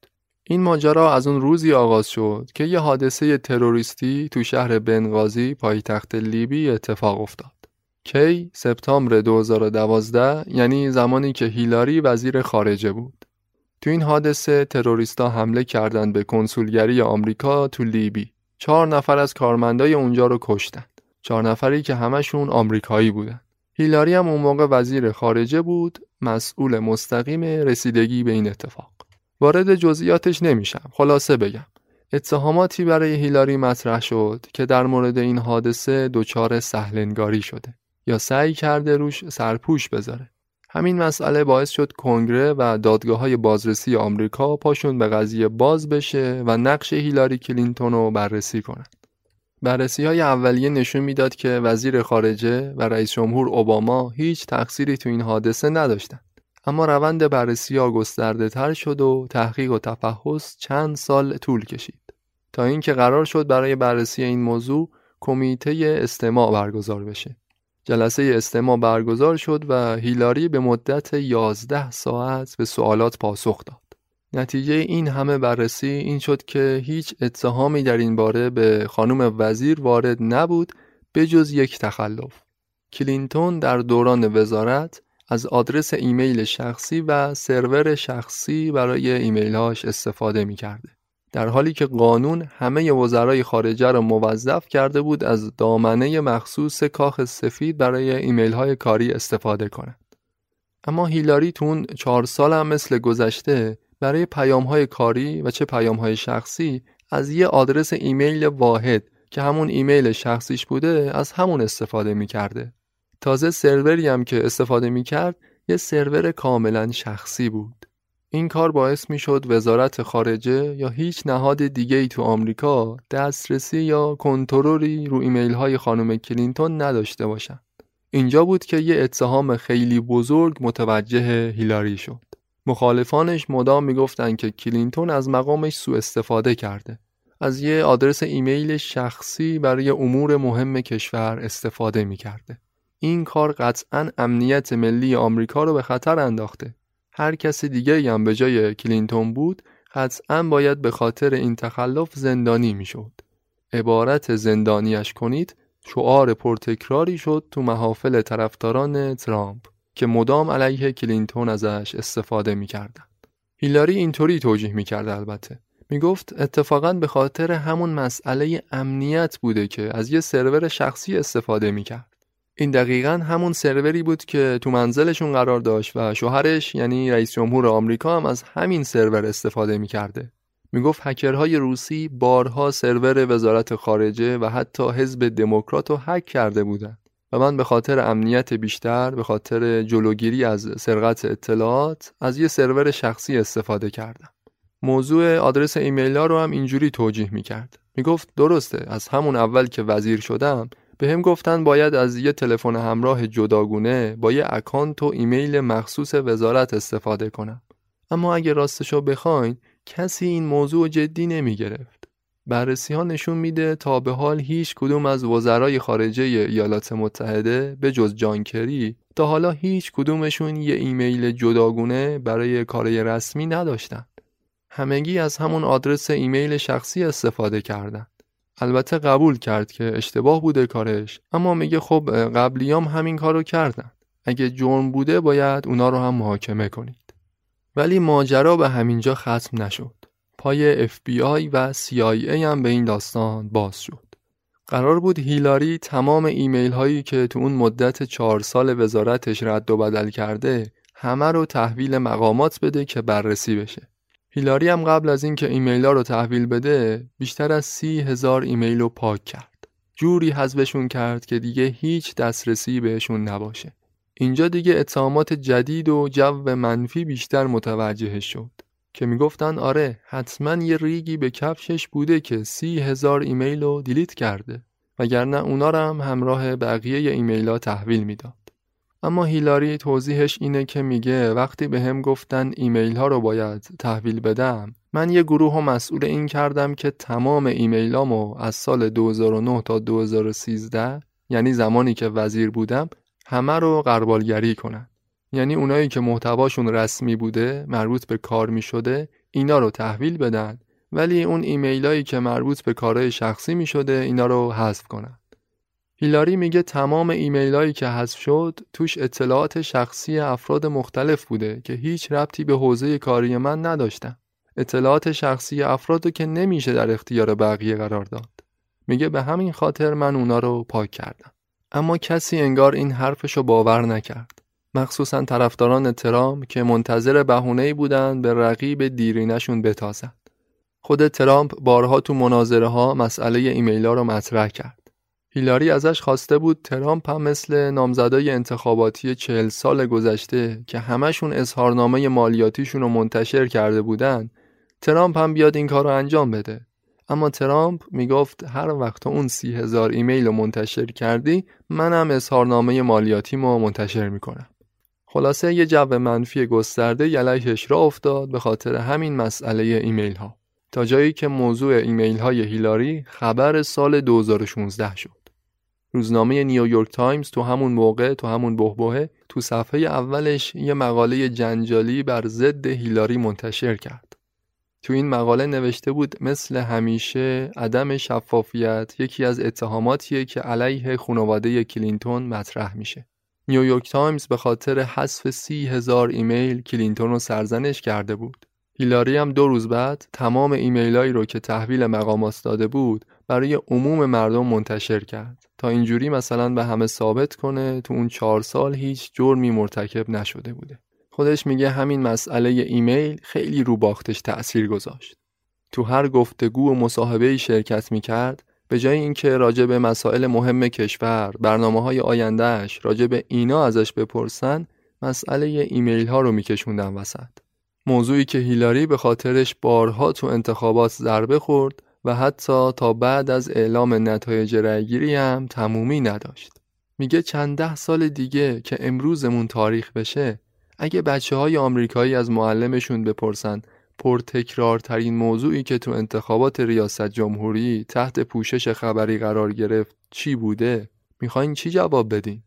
این ماجرا از اون روزی آغاز شد که یه حادثه تروریستی تو شهر بنغازی پایتخت لیبی اتفاق افتاد. کی سپتامبر 2012 یعنی زمانی که هیلاری وزیر خارجه بود. تو این حادثه تروریستا حمله کردند به کنسولگری آمریکا تو لیبی. چهار نفر از کارمندای اونجا رو کشتند. چهار نفری که همشون آمریکایی بودن. هیلاری هم اون موقع وزیر خارجه بود، مسئول مستقیم رسیدگی به این اتفاق. وارد جزئیاتش نمیشم. خلاصه بگم. اتهاماتی برای هیلاری مطرح شد که در مورد این حادثه دچار سهلنگاری شده. یا سعی کرده روش سرپوش بذاره. همین مسئله باعث شد کنگره و دادگاه های بازرسی آمریکا پاشون به قضیه باز بشه و نقش هیلاری کلینتون رو بررسی کنند. بررسی های اولیه نشون می‌داد که وزیر خارجه و رئیس جمهور اوباما هیچ تقصیری تو این حادثه نداشتند. اما روند بررسی ها گسترده تر شد و تحقیق و تفحص چند سال طول کشید تا اینکه قرار شد برای بررسی این موضوع کمیته استماع برگزار بشه. جلسه استماع برگزار شد و هیلاری به مدت 11 ساعت به سوالات پاسخ داد. نتیجه این همه بررسی این شد که هیچ اتهامی در این باره به خانم وزیر وارد نبود به جز یک تخلف. کلینتون در دوران وزارت از آدرس ایمیل شخصی و سرور شخصی برای ایمیلهاش استفاده می کرده. در حالی که قانون همه وزرای خارجه را موظف کرده بود از دامنه مخصوص کاخ سفید برای ایمیل های کاری استفاده کنند. اما هیلاری تون چهار سال هم مثل گذشته برای پیام های کاری و چه پیام های شخصی از یه آدرس ایمیل واحد که همون ایمیل شخصیش بوده از همون استفاده می کرده. تازه سروری هم که استفاده می کرد یه سرور کاملا شخصی بود. این کار باعث می شد وزارت خارجه یا هیچ نهاد دیگه ای تو آمریکا دسترسی یا کنترلی رو ایمیل های خانم کلینتون نداشته باشند. اینجا بود که یه اتهام خیلی بزرگ متوجه هیلاری شد. مخالفانش مدام می‌گفتند که کلینتون از مقامش سوء استفاده کرده. از یه آدرس ایمیل شخصی برای امور مهم کشور استفاده می کرده. این کار قطعا امنیت ملی آمریکا رو به خطر انداخته. هر کس دیگه هم به جای کلینتون بود قطعا باید به خاطر این تخلف زندانی می‌شد. عبارت زندانیش کنید شعار پرتکراری شد تو محافل طرفداران ترامپ که مدام علیه کلینتون ازش استفاده می‌کردن. هیلاری اینطوری توجیه می‌کرد البته. می‌گفت اتفاقا به خاطر همون مسئله امنیت بوده که از یه سرور شخصی استفاده می‌کرد. این دقیقا همون سروری بود که تو منزلشون قرار داشت و شوهرش یعنی رئیس جمهور آمریکا هم از همین سرور استفاده می‌کرده. می‌گفت هکرهای روسی بارها سرور وزارت خارجه و حتی حزب دموکرات رو هک کرده بودند و من به خاطر امنیت بیشتر به خاطر جلوگیری از سرقت اطلاعات از یه سرور شخصی استفاده کردم. موضوع آدرس ایمیل ها رو هم اینجوری توجیه می‌کرد. می‌گفت درسته از همون اول که وزیر شدم بهم گفتن باید از یه تلفن همراه جداگونه با یه اکانت و ایمیل مخصوص وزارت استفاده کنم. اما اگه راستشو بخواین کسی این موضوع جدی نمی گرفت. بررسی ها نشون میده تا به حال هیچ کدوم از وزرای خارجه ایالات متحده به جز جان کری تا حالا هیچ کدومشون یه ایمیل جداگونه برای کارای رسمی نداشتن. همگی از همون آدرس ایمیل شخصی استفاده کردند. البته قبول کرد که اشتباه بوده کارش اما میگه خب قبلیام همین کارو کردن اگه جرم بوده باید اونا رو هم محاکمه کنید ولی ماجرا به همینجا ختم نشد پای FBI و CIA هم به این داستان باز شد قرار بود هیلاری تمام ایمیل هایی که تو اون مدت چهار سال وزارتش رد و بدل کرده همه رو تحویل مقامات بده که بررسی بشه هیلاری هم قبل از اینکه ایمیل ها رو تحویل بده بیشتر از سی هزار ایمیل رو پاک کرد. جوری حذفشون کرد که دیگه هیچ دسترسی بهشون نباشه. اینجا دیگه اتهامات جدید و جو منفی بیشتر متوجهش شد که می‌گفتن آره حتما یه ریگی به کفشش بوده که سی هزار ایمیل رو delete کرده وگرنه اونا رو هم همراه بقیه ایمیل ها تحویل می‌داد. اما هیلاری توضیحش اینه که میگه وقتی بهم گفتن ایمیل ها رو باید تحویل بدم من یه گروه رو مسئول این کردم که تمام ایمیل هامو از سال 2009 تا 2013 یعنی زمانی که وزیر بودم همه رو قربالگری کنن یعنی اونایی که محتواشون رسمی بوده مربوط به کار می شده اینا رو تحویل بدن ولی اون ایمیل که مربوط به کارهای شخصی می شده اینا رو حذف کنن هیلاری میگه تمام ایمیل هایی که حذف شد توش اطلاعات شخصی افراد مختلف بوده که هیچ ربطی به حوزه کاری من نداشتن. اطلاعات شخصی افراد که نمیشه در اختیار بقیه قرار داد. میگه به همین خاطر من اونا رو پاک کردم. اما کسی انگار این حرفشو باور نکرد. مخصوصا طرفداران ترامپ که منتظر بهونه‌ای بودن به رقیب دیرینشون بتازند. خود ترامپ بارها تو مناظره ها مسئله ایمیل ها رو مطرح کرد. هیلاری ازش خواسته بود ترامپ هم مثل نامزدای انتخاباتی چهل سال گذشته که همشون اظهارنامه مالیاتیشون رو منتشر کرده بودن ترامپ هم بیاد این کار رو انجام بده اما ترامپ می‌گفت هر وقت اون سی هزار ایمیل رو منتشر کردی منم اظهارنامه مالیاتیمو منتشر می‌کنم خلاصه یه جو منفی گسترده علیهش راه افتاد به خاطر همین مسئله ایمیل ها تا جایی که موضوع ایمیل های هیلاری خبر سال 2016 شد روزنامه نیویورک تایمز تو همون موقع تو همون بحبوحه تو صفحه اولش یه مقاله جنجالی بر ضد هیلاری منتشر کرد. تو این مقاله نوشته بود مثل همیشه عدم شفافیت یکی از اتهاماتیه که علیه خانواده کلینتون مطرح میشه. نیویورک تایمز به خاطر حذف سی هزار ایمیل کلینتون رو سرزنش کرده بود. هیلاری هم دو روز بعد تمام ایمیلایی رو که تحویل مقامات داده بود برای عموم مردم منتشر کرد. تا اینجوری مثلا به همه ثابت کنه تو اون چهار سال هیچ جرمی مرتکب نشده بوده. خودش میگه همین مسئله ایمیل خیلی رو باختش تأثیر گذاشت تو هر گفتگو و مصاحبه شرکت می‌کرد به جای اینکه راجع به مسائل مهم کشور برنامه های آیندهش راجع به اینا ازش بپرسن مسئله ایمیل ها رو میکشوندن وسط موضوعی که هیلاری به خاطرش بارها تو انتخابات ضربه خورد و حتی تا بعد از اعلام نتایج رأیگیری هم تمومی نداشت. میگه چند ده سال دیگه که امروزمون تاریخ بشه اگه بچه های آمریکایی از معلمشون بپرسن پرتکرارترین موضوعی که تو انتخابات ریاست جمهوری تحت پوشش خبری قرار گرفت چی بوده؟ می‌خواین چی جواب بدین؟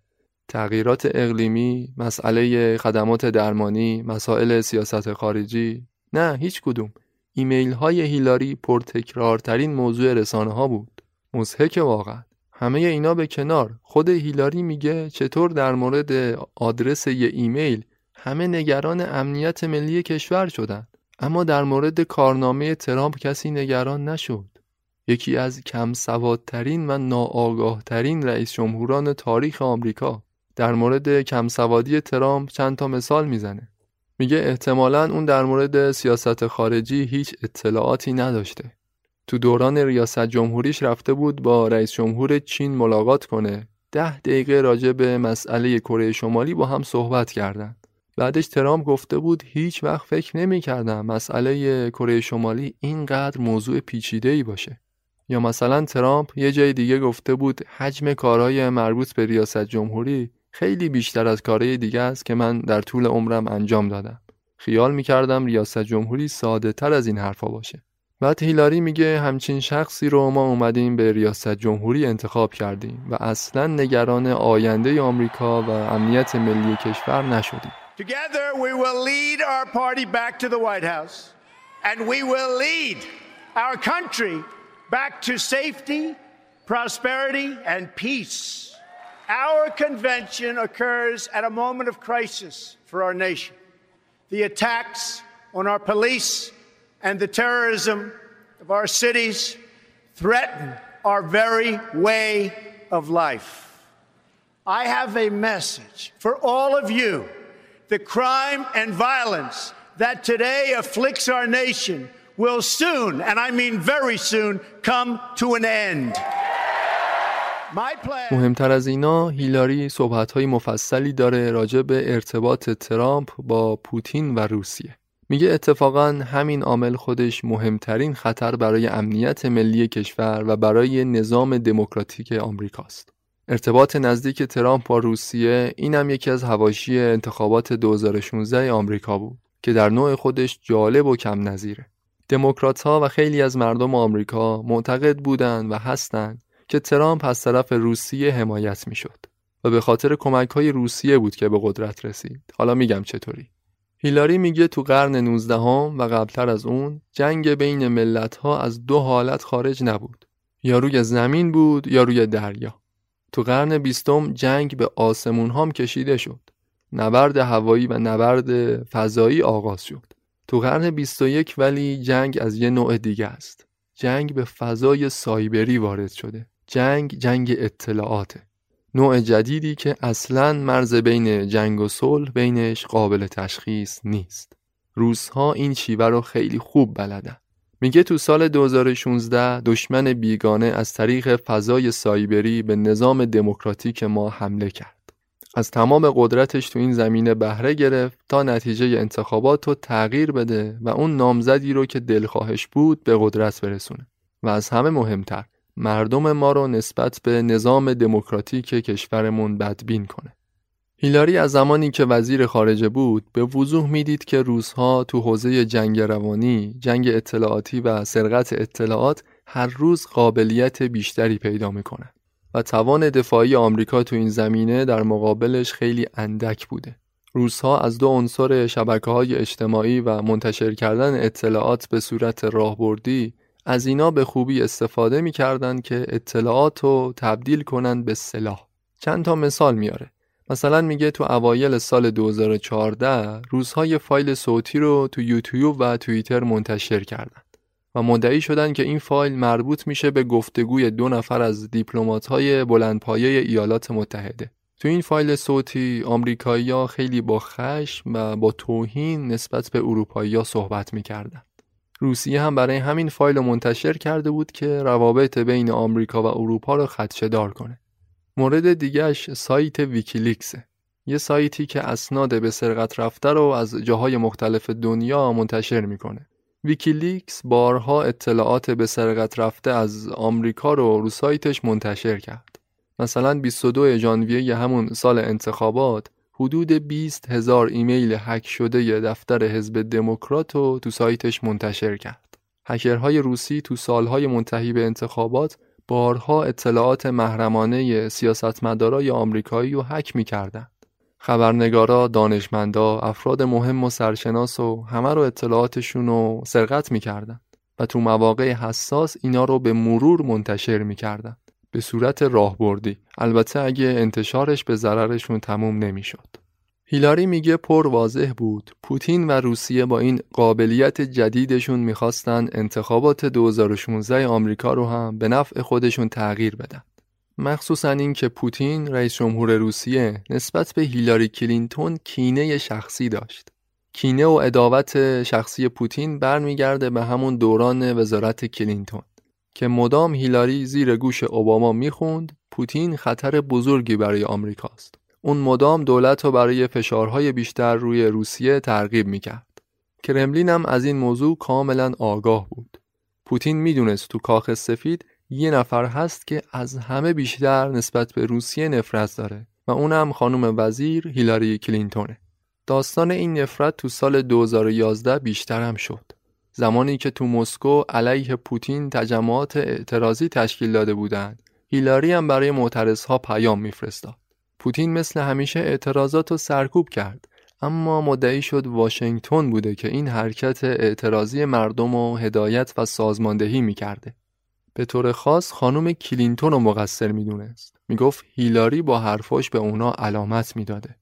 تغییرات اقلیمی، مسئله خدمات درمانی، مسائل سیاست خارجی؟ نه هیچ کدوم. ایمیل های هیلاری پرتکرارترین موضوع رسانه ها بود. مزهک واقعا. همه اینا به کنار خود هیلاری میگه چطور در مورد آدرس یه ایمیل همه نگران امنیت ملی کشور شدن اما در مورد کارنامه ترامپ کسی نگران نشد یکی از کم سوادترین و ناآگاهترین رئیس جمهوران تاریخ آمریکا در مورد کم سوادی ترامپ چند تا مثال می‌زنه میگه احتمالا اون در مورد سیاست خارجی هیچ اطلاعاتی نداشته. تو دوران ریاست جمهوریش رفته بود با رئیس جمهور چین ملاقات کنه. ده دقیقه راجع به مسئله کره شمالی با هم صحبت کردن. بعدش ترامپ گفته بود هیچ وقت فکر نمی کردم مسئله کره شمالی اینقدر موضوع پیچیده ای باشه. یا مثلا ترامپ یه جای دیگه گفته بود حجم کارهای مربوط به ریاست جمهوری خیلی بیشتر از کارهای دیگه است که من در طول عمرم انجام دادم. خیال می‌کردم ریاست جمهوری ساده تر از این حرفا باشه بعد هیلاری میگه همچین شخصی رو ما اومدیم به ریاست جمهوری انتخاب کردیم و اصلا نگران آینده آمریکا و امنیت ملی کشور نشدیم Together we will lead our party back to the White House and we will lead our country back to safety, prosperity, and peace. Our convention occurs at a moment of crisis for our nation. The attacks on our police and the terrorism of our cities threaten our very way of life. I have a message for all of you the crime and violence that today afflicts our nation will soon, and I mean very soon, come to an end. مهمتر از اینا هیلاری صحبت های مفصلی داره راجع به ارتباط ترامپ با پوتین و روسیه میگه اتفاقا همین عامل خودش مهمترین خطر برای امنیت ملی کشور و برای نظام دموکراتیک آمریکاست ارتباط نزدیک ترامپ با روسیه اینم یکی از هواشی انتخابات 2016 آمریکا بود که در نوع خودش جالب و کم نظیره. دموکرات ها و خیلی از مردم آمریکا معتقد بودند و هستند که ترامپ از طرف روسیه حمایت می‌شد و به خاطر کمک های روسیه بود که به قدرت رسید. حالا میگم چطوری. هیلاری میگه تو قرن 19 هم و قبلتر از اون جنگ بین ملت ها از دو حالت خارج نبود. یا روی زمین بود یا روی دریا. تو قرن بیستم جنگ به آسمون هم کشیده شد. نبرد هوایی و نبرد فضایی آغاز شد. تو قرن 21 ولی جنگ از یه نوع دیگه است. جنگ به فضای سایبری وارد شده. جنگ جنگ اطلاعاته. نوع جدیدی که اصلا مرز بین جنگ و صلح بینش قابل تشخیص نیست. روزها این شیوه رو خیلی خوب بلدن. میگه تو سال 2016 دشمن بیگانه از طریق فضای سایبری به نظام دموکراتیک ما حمله کرد. از تمام قدرتش تو این زمینه بهره گرفت تا نتیجه انتخابات رو تغییر بده و اون نامزدی رو که دلخواهش بود به قدرت برسونه و از همه مهمتر مردم ما رو نسبت به نظام دموکراتیک کشورمون بدبین کنه. هیلاری از زمانی که وزیر خارجه بود به وضوح می‌دید که روزها تو حوزه جنگ روانی، جنگ اطلاعاتی و سرقت اطلاعات هر روز قابلیت بیشتری پیدا می‌کنه و توان دفاعی آمریکا تو این زمینه در مقابلش خیلی اندک بوده. روزها از دو عنصر شبکه های اجتماعی و منتشر کردن اطلاعات به صورت راهبردی از اینا به خوبی استفاده می‌کردند که اطلاعات رو تبدیل کنند به سلاح. چند تا مثال میاره. مثلا میگه تو اوایل سال 2014 روزهای فایل صوتی رو تو یوتیوب و توییتر منتشر کردند و مدعی شدن که این فایل مربوط میشه به گفتگوی دو نفر از دیپلمات‌های بلندپایه ایالات متحده. تو این فایل صوتی آمریکایی‌ها خیلی با خشم و با توهین نسبت به اروپایی‌ها صحبت می‌کردند. روسیه هم برای همین فایل منتشر کرده بود که روابط بین آمریکا و اروپا رو خدشه‌دار کنه. مورد دیگهش سایت ویکیلیکسه یه سایتی که اسناد به سرقت رفته رو از جاهای مختلف دنیا منتشر می‌کنه. ویکیلیکس بارها اطلاعات به سرقت رفته از آمریکا رو رو سایتش منتشر کرد. مثلا 22 ژانویه همون سال انتخابات حدود 20 هزار ایمیل هک شده دفتر حزب دموکرات رو تو سایتش منتشر کرد. هکرهای روسی تو سالهای منتهی به انتخابات بارها اطلاعات محرمانه سیاستمدارای آمریکایی رو حک می‌کردند. خبرنگارا، دانشمندا، افراد مهم و سرشناس و همه رو اطلاعاتشون رو سرقت می‌کردند و تو مواقع حساس اینا رو به مرور منتشر می‌کردند به صورت راهبردی البته اگه انتشارش به ضررشون تموم نمی‌شد. هیلاری میگه پر واضح بود. پوتین و روسیه با این قابلیت جدیدشون می‌خواستن انتخابات 2016 آمریکا رو هم به نفع خودشون تغییر بدن. مخصوصا این که پوتین رئیس جمهور روسیه نسبت به هیلاری کلینتون کینه شخصی داشت. کینه و عداوت شخصی پوتین برمیگرده به همون دوران وزارت کلینتون. که مدام هیلاری زیر گوش اوباما می‌خوند پوتین خطر بزرگی برای آمریکاست. اون مدام دولت رو برای فشارهای بیشتر روی روسیه ترغیب می‌کرد. کرملین هم از این موضوع کاملا آگاه بود. پوتین می‌دونست تو کاخ سفید یه نفر هست که از همه بیشتر نسبت به روسیه نفرت داره و اونم خانم وزیر هیلاری کلینتونه. داستان این نفرت تو سال 2011 بیشتر هم شد. زمانی که تو مسکو علیه پوتین تجمعات اعتراضی تشکیل داده بودند، هیلاری هم برای معترضها پیام میفرستاد. پوتین مثل همیشه اعتراضات رو سرکوب کرد اما مدعی شد واشنگتن بوده که این حرکت اعتراضی مردم و هدایت و سازماندهی می‌کرده. به طور خاص خانم کلینتون رو مقصر می‌دونست. می‌گفت هیلاری با حرفاش به اونا علامت می‌داده.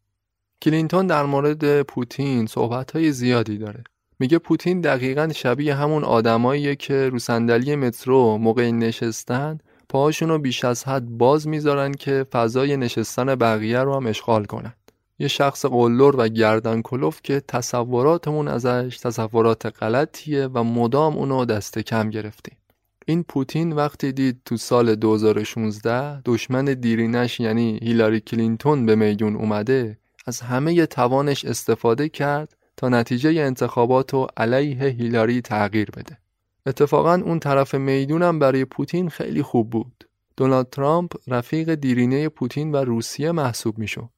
کلینتون در مورد پوتین صحبت های زیادی داره. میگه پوتین دقیقا شبیه همون آدماییه که رو صندلی مترو موقع نشستن پاهاشون رو بیش از حد باز می‌ذارن که فضای نشستن بقیه رو هم اشغال کنن. یه شخص قلدر و گردن کلفت که تصوراتمون ازش تصورات غلطیه و مدام اونو دست کم گرفتیم. این پوتین وقتی دید تو سال 2016 دشمن دیرینش یعنی هیلاری کلینتون به میدون اومده از همه توانش استفاده کرد تا نتیجه انتخابات و علیه هیلاری تغییر بده. اتفاقا اون طرف می‌دونم برای پوتین خیلی خوب بود. دونالد ترامپ رفیق دیرینه پوتین و روسیه محسوب می‌شد.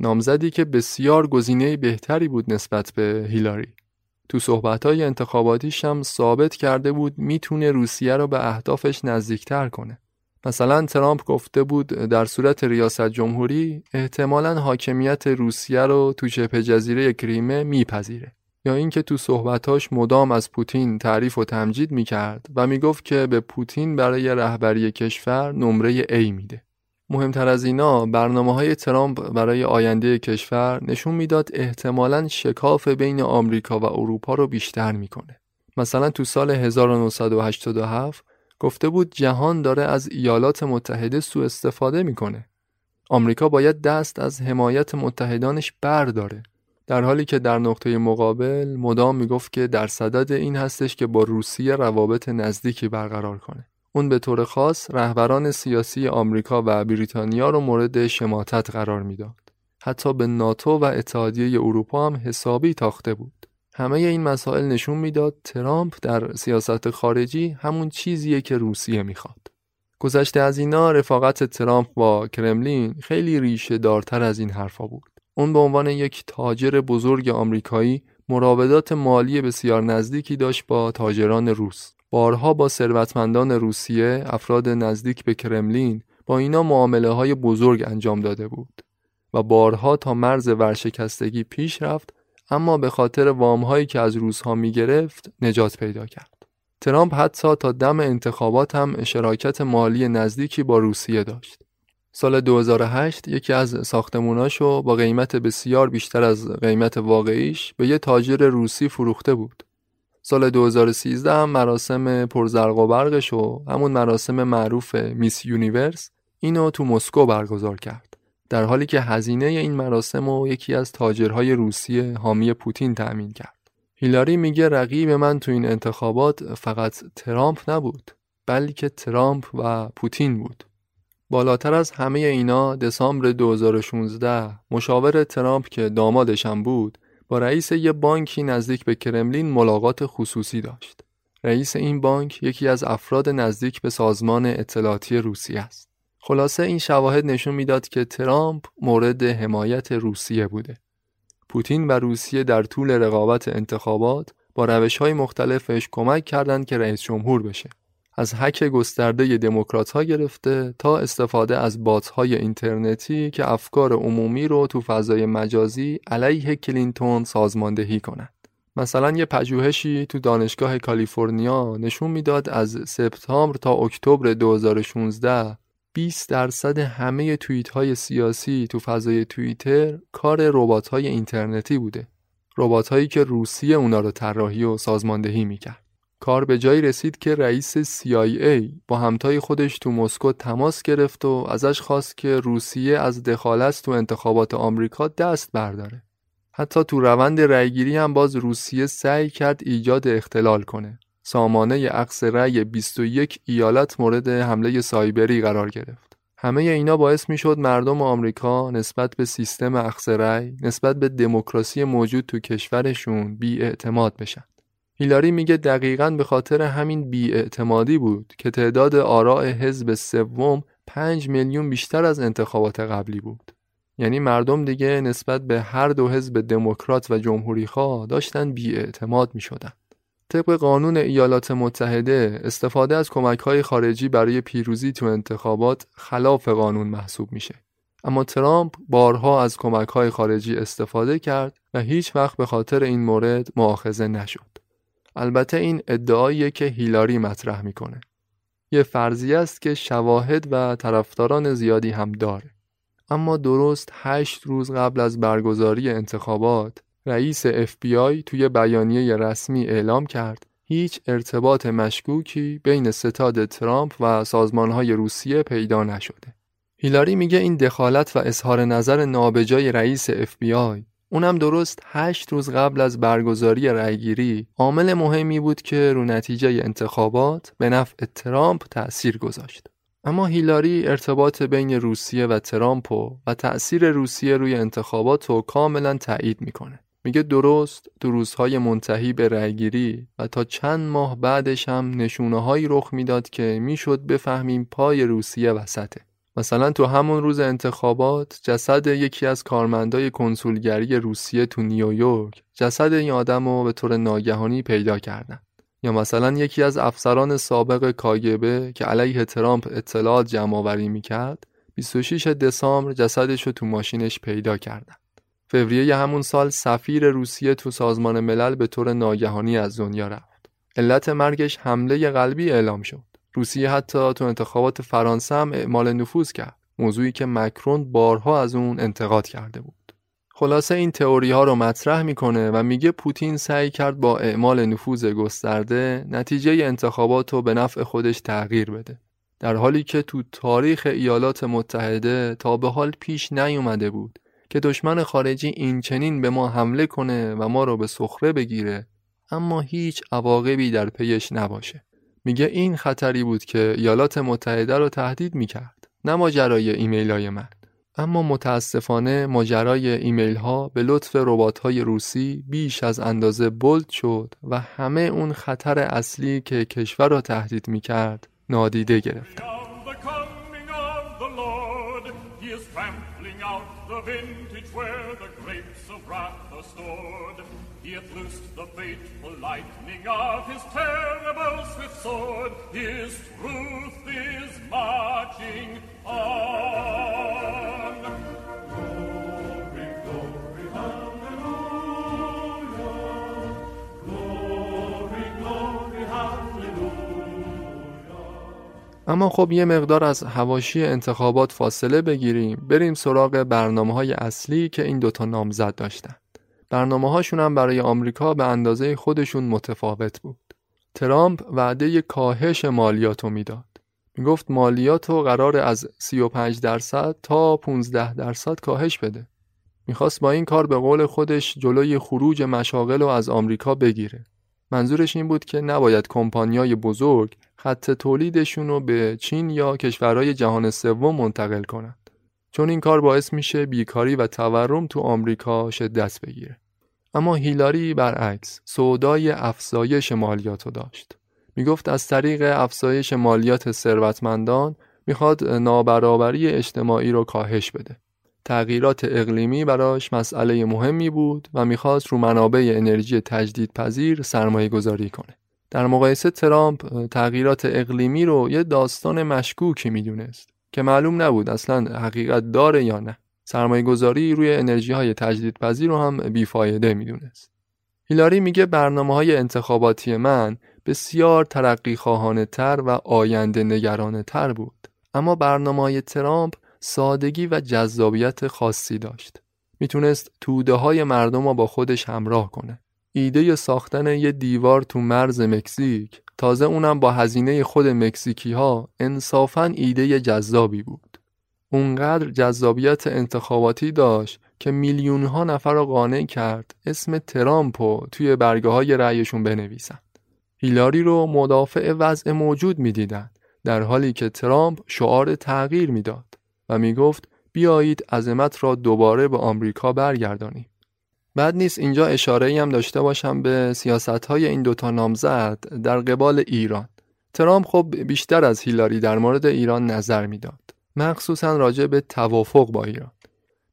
نامزدی که بسیار گزینه بهتری بود نسبت به هیلاری. تو صحبتهای انتخاباتیش هم ثابت کرده بود می‌تونه روسیه رو به اهدافش نزدیکتر کنه. مثلا ترامپ گفته بود در صورت ریاست جمهوری احتمالا حاکمیت روسیه رو تو شبه جزیره کریمه میپذیره. یا اینکه تو صحبتاش مدام از پوتین تعریف و تمجید می‌کرد و می‌گفت که به پوتین برای رهبری کشور نمره A میده. مهمتر از اینا برنامه های ترامپ برای آینده کشور نشون می‌داد احتمالا شکاف بین آمریکا و اروپا رو بیشتر می‌کنه. مثلا تو سال 1987 گفته بود جهان داره از ایالات متحده سوء استفاده می‌کنه. آمریکا باید دست از حمایت متحدانش برداره. در حالی که در نقطه مقابل مدام می‌گفت که در صدد این هستش که با روسیه روابط نزدیکی برقرار کنه. اون به طور خاص رهبران سیاسی آمریکا و بریتانیا رو مورد شماتت قرار می‌داد. حتی به ناتو و اتحادیه اروپا هم حسابی تاخته بود. همه این مسائل نشون می‌داد ترامپ در سیاست خارجی همون چیزیه که روسیه می‌خواد. گذشته از اینا رفاقت ترامپ با کرملین خیلی ریشه دارتر از این حرفا بود. اون به عنوان یک تاجر بزرگ آمریکایی مراودات مالی بسیار نزدیکی داشت با تاجران روس. بارها با ثروتمندان روسیه افراد نزدیک به کرملین با اینا معامله های بزرگ انجام داده بود و بارها تا مرز ورشکستگی پیش رفت اما به خاطر وامهایی که از روس‌ها می گرفت نجات پیدا کرد. ترامپ حتی تا دم انتخابات هم شراکت مالی نزدیکی با روسیه داشت. سال 2008 یکی از ساختموناشو با قیمت بسیار بیشتر از قیمت واقعیش به یه تاجر روسی فروخته بود. سال 2013 هم مراسم پرزرق و برقش و همون مراسم معروف Miss Universe اینو تو مسکو برگزار کرد. در حالی که هزینه این مراسم و یکی از تاجرهای روسی حامی پوتین تأمین کرد. هیلاری میگه رقیب من تو این انتخابات فقط ترامپ نبود بلکه ترامپ و پوتین بود. بالاتر از همه اینا دسامبر 2016 مشاور ترامپ که دامادشم بود با رئیس یه بانکی نزدیک به کرملین ملاقات خصوصی داشت. رئیس این بانک یکی از افراد نزدیک به سازمان اطلاعاتی روسیه است. خلاصه این شواهد نشون می‌داد که ترامپ مورد حمایت روسیه بوده. پوتین و روسیه در طول رقابت انتخابات با روش های مختلفش کمک کردند که رئیس جمهور بشه. از حک گسترده دموکرات ها گرفته تا استفاده از بات های اینترنتی که افکار عمومی رو تو فضای مجازی علیه کلینتون سازماندهی کنند. مثلا یه پژوهشی تو دانشگاه کالیفرنیا نشون می‌داد از سپتامبر تا اکتبر 2016 20 درصد همه توییت های سیاسی تو فضای توییتر کار ربات های اینترنتی بوده. ربات هایی که روسیه اونا رو طراحی و سازماندهی می‌کرد. کار به جایی رسید که رئیس CIA با همتای خودش تو مسکو تماس گرفت و ازش خواست که روسیه از دخالت تو انتخابات آمریکا دست برداره. حتی تو روند رأیگیری هم باز روسیه سعی کرد ایجاد اختلال کنه. سامانه عقص رأی 21 ایالت مورد حمله سایبری قرار گرفت. همه اینا باعث می شد مردم آمریکا نسبت به سیستم عقص رأی، نسبت به دموکراسی موجود تو کشورشون بی اعتماد بشن. هیلاری میگه دقیقا به خاطر همین بیاعتمادی بود که تعداد آراء حزب سوم 5 میلیون بیشتر از انتخابات قبلی بود. یعنی مردم دیگه نسبت به هر دو حزب دموکرات و جمهوریخواه داشتن بیاعتماد می شدن. طبق قانون ایالات متحده استفاده از کمک های خارجی برای پیروزی تو انتخابات خلاف قانون محسوب میشه. اما ترامپ بارها از کمک های خارجی استفاده کرد و هیچ وقت به خاطر این مورد معاخذه نشد. البته این ادعاییه که هیلاری مطرح می‌کنه. یه فرضی است که شواهد و طرفداران زیادی هم داره. اما درست هشت روز قبل از برگزاری انتخابات رئیس FBI توی بیانیه رسمی اعلام کرد هیچ ارتباط مشکوکی بین ستاد ترامپ و سازمانهای روسیه پیدا نشده. هیلاری میگه این دخالت و اظهار نظر نابجای رئیس FBI اونم درست هشت روز قبل از برگزاری رأیگیری عامل مهمی بود که رو نتیجه انتخابات به نفع ترامپ تأثیر گذاشت. اما هیلاری ارتباط بین روسیه و ترامپ و تأثیر روسیه روی انتخابات رو کاملا تایید می‌کنه. میگه درست تو روزهای منتهی به رأیگیری و تا چند ماه بعدش هم نشونه هایی رخ می‌داد که می‌شد بفهمیم پای روسیه وسطه. مثلا تو همون روز انتخابات جسد یکی از کارمندای کنسولگری روسیه تو نیویورک جسد این آدم رو به طور ناگهانی پیدا کردن. یا مثلا یکی از افسران سابق کاگبه که علیه ترامپ اطلاعات جمع آوری می‌کرد 26 دسامبر جسدش رو تو ماشینش پیدا کردن. فوریه همون سال سفیر روسیه تو سازمان ملل به طور ناگهانی از دنیا رفت. علت مرگش حمله قلبی اعلام شد. روسیه حتی تو انتخابات فرانسه هم اعمال نفوذ کرد. موضوعی که مکرون بارها از اون انتقاد کرده بود. خلاصه این تئوری ها رو مطرح می‌کنه و میگه پوتین سعی کرد با اعمال نفوذ گسترده نتیجه انتخابات رو به نفع خودش تغییر بده. در حالی که تو تاریخ ایالات متحده تا به حال پیش نیومده بود که دشمن خارجی این چنین به ما حمله کنه و ما رو به سخره بگیره اما هیچ عواقبی در پیش نباشه. میگه این خطری بود که ایالات متحده رو تهدید می‌کرد نه ماجرای ایمیل های من. اما متاسفانه ماجرای ایمیل ها به لطف ربات های روسی بیش از اندازه بولد شد و همه اون خطر اصلی که کشور را تهدید می‌کرد نادیده گرفت. lightning of his terrible swift sword, his truth is marching on. Glory, glory, hallelujah. اما خب یه مقدار از هواشی انتخابات فاصله بگیریم بریم سراغ برنامه های اصلی که این دوتا نامزد داشتن برنامه هاشون هم برای آمریکا به اندازه خودشون متفاوت بود. ترامپ وعده کاهش مالیات رو می‌داد. می‌گفت مالیات رو قرار از 35 درصد تا 15 درصد کاهش بده. می‌خواست با این کار به قول خودش جلوی خروج مشاغل رو از آمریکا بگیره. منظورش این بود که نباید کمپانیای بزرگ خط تولیدشون رو به چین یا کشورهای جهان سوم منتقل کنند. چون این کار باعث میشه بیکاری و تورم تو آمریکا شدت بگیره. اما هیلاری برعکس سودای افزایش مالیات رو داشت. می‌گفت از طریق افزایش مالیات ثروتمندان می‌خواد نابرابری اجتماعی رو کاهش بده. تغییرات اقلیمی براش مسئله مهمی بود و می‌خواست رو منابع انرژی تجدیدپذیر سرمایه گذاری کنه. در مقایسه ترامپ تغییرات اقلیمی رو یه داستان مشکوکی می‌دونست که معلوم نبود اصلا حقیقت داره یا نه. سرمایه گذاری روی انرژی های تجدید پذیر رو هم بیفایده می‌دونست. هیلاری میگه برنامه های انتخاباتی من بسیار ترقی خواهانه تر و آینده نگرانه تر بود. اما برنامه های ترامپ سادگی و جذابیت خاصی داشت. می‌تونست توده های مردم رو با خودش همراه کنه. ایده ساختن یه دیوار تو مرز مکزیک تازه اونم با هزینه خود مکزیکی ها انصافا ایده جذابی بود. اونقدر جذابیت انتخاباتی داشت که میلیون ها نفر را قانع کرد اسم ترامپو توی برگه های رأیشون بنویسند. هیلاری رو مدافع وضع موجود می‌دیدند در حالی که ترامپ شعار تغییر می‌داد و می‌گفت بیایید عظمت را دوباره به آمریکا برگردانیم. بعد نیست اینجا اشاره هم داشته باشم به سیاست های این دوتا نامزد در قبال ایران. ترامپ خب بیشتر از هیلاری در مورد ایران نظر می‌داد. مخصوصا راجع به توافق با ایران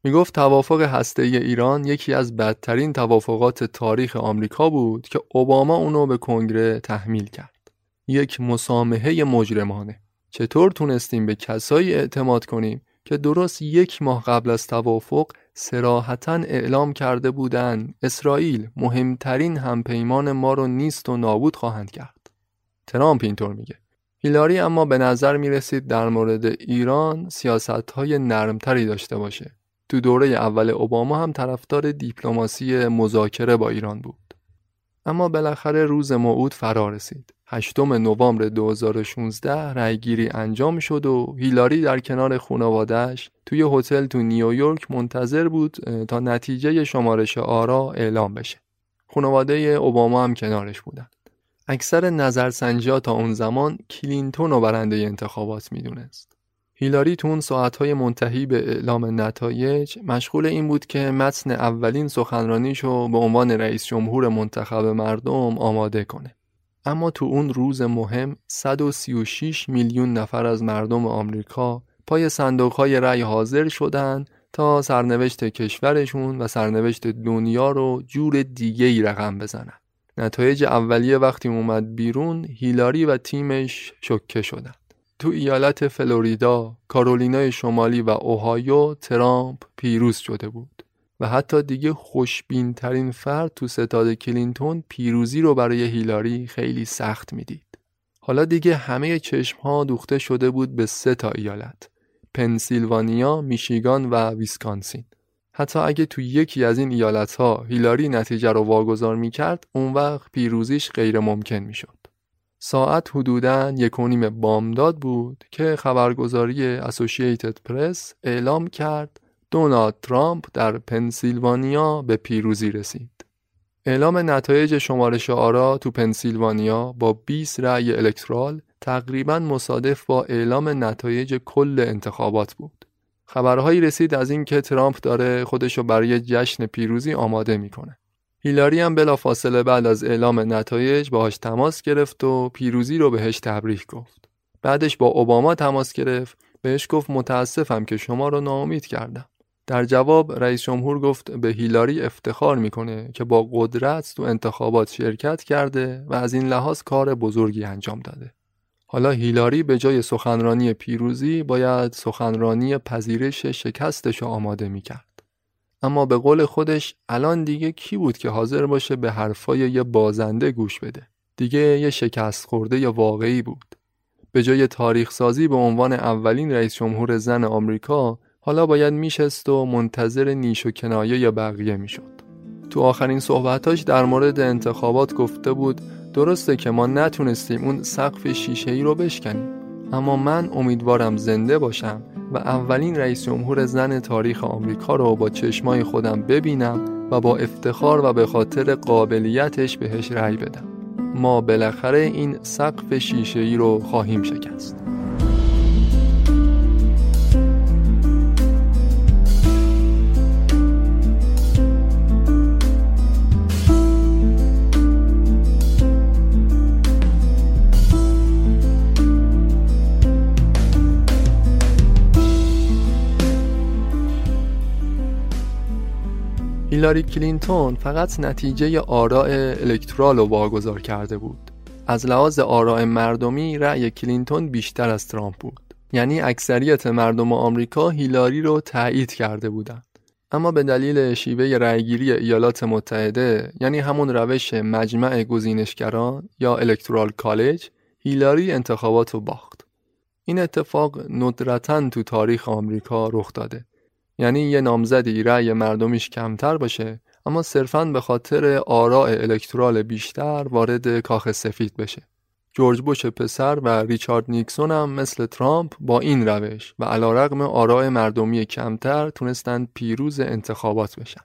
می‌گفت توافق هسته ایران یکی از بدترین توافقات تاریخ آمریکا بود که اوباما اونو به کنگره تحمیل کرد. یک مسامحه مجرمانه. چطور تونستیم به کسایی اعتماد کنیم که درست یک ماه قبل از توافق سراحتا اعلام کرده بودند اسرائیل مهمترین همپیمان ما رو نیست و نابود خواهند کرد. ترامپ اینطور میگه. هیلاری اما به نظر می رسید در مورد ایران سیاست های نرمتری داشته باشه. تو دوره اول اوباما هم طرفدار دیپلماسی مذاکره با ایران بود. اما بالاخره روز موعود فرا رسید. 8 نوامبر 2016 رأیگیری انجام شد و هیلاری در کنار خانوادهش توی هتل تو نیویورک منتظر بود تا نتیجه شمارش آرا اعلام بشه. خانواده اوباما هم کنارش بودن. اکثر نظرسنجی تا اون زمان کلینتون رو برنده انتخابات می‌دونست. هیلاری تو اون ساعتهای منتهی به اعلام نتایج مشغول این بود که متن اولین سخنرانیشو به عنوان رئیس جمهور منتخب مردم آماده کنه. اما تو اون روز مهم 136 میلیون نفر از مردم آمریکا پای صندوقهای رأی حاضر شدند تا سرنوشت کشورشون و سرنوشت دنیا رو جور دیگه ای رقم بزنن. نتایج اولیه وقتی اومد بیرون هیلاری و تیمش شوکه شدن. تو ایالت فلوریدا، کارولینای شمالی و اوهایو ترامپ پیروز شده بود و حتی دیگه خوشبین ترین فرد تو ستاد کلینتون پیروزی رو برای هیلاری خیلی سخت می‌دید. حالا دیگه همه چشم ها دوخته شده بود به سه تا ایالت پنسیلوانیا، میشیگان و ویسکانسین. حتی اگه تو یکی از این ایالت ها هیلاری نتیجه رو واگذار می کرد اون وقت پیروزیش غیر ممکن می شد. ساعت حدوداً یک و نیم بامداد بود که خبرگزاری اسوسییتد پرس اعلام کرد دونالد ترامپ در پنسیلوانیا به پیروزی رسید. اعلام نتایج شمارش آرا تو پنسیلوانیا با 20 رأی الکترال تقریبا مصادف با اعلام نتایج کل انتخابات بود. خبرهایی رسید از اینکه ترامپ داره خودشو برای جشن پیروزی آماده می‌کنه. هیلاری هم بلا فاصله بعد از اعلام نتایج باهاش تماس گرفت و پیروزی رو بهش تبریک گفت. بعدش با اوباما تماس گرفت بهش گفت متاسفم که شما رو ناامید کردم. در جواب رئیس جمهور گفت به هیلاری افتخار می‌کنه که با قدرت تو انتخابات شرکت کرده و از این لحاظ کار بزرگی انجام داده. حالا هیلاری به جای سخنرانی پیروزی باید سخنرانی پذیرش شکستش آماده می‌کرد. اما به قول خودش الان دیگه کی بود که حاضر باشه به حرفای یه بازنده گوش بده؟ دیگه یه شکست خورده یا واقعی بود. به جای تاریخ سازی به عنوان اولین رئیس جمهور زن آمریکا حالا باید میشست و منتظر نیش و کنایه یا بقیه می‌شد. تو آخرین صحبتاش در مورد انتخابات گفته بود درسته که ما نتونستیم اون سقف شیشه ای رو بشکنیم. اما من امیدوارم زنده باشم و اولین رئیس جمهور زن تاریخ آمریکا رو با چشمای خودم ببینم و با افتخار و به خاطر قابلیتش بهش رأی بدم. ما بالاخره این سقف شیشه ای رو خواهیم شکست. هیلاری کلینتون فقط نتیجه آراء الکترال رو واگذار کرده بود. از لحاظ آراء مردمی رأی کلینتون بیشتر از ترامپ بود. یعنی اکثریت مردم آمریکا هیلاری رو تایید کرده بودند. اما به دلیل شیوه رأیگیری ایالات متحده یعنی همون روش مجمع گزینشگران یا Electoral College هیلاری انتخابات رو باخت. این اتفاق ندرتا تو تاریخ آمریکا رخ داده. یعنی یه نامزدی رأی مردمیش کمتر باشه اما صرفا به خاطر آراء الکترال بیشتر وارد کاخ سفید بشه. جورج بوش پسر و ریچارد نیکسون هم مثل ترامپ با این روش و علا رقم آراء مردمی کمتر تونستند پیروز انتخابات بشن.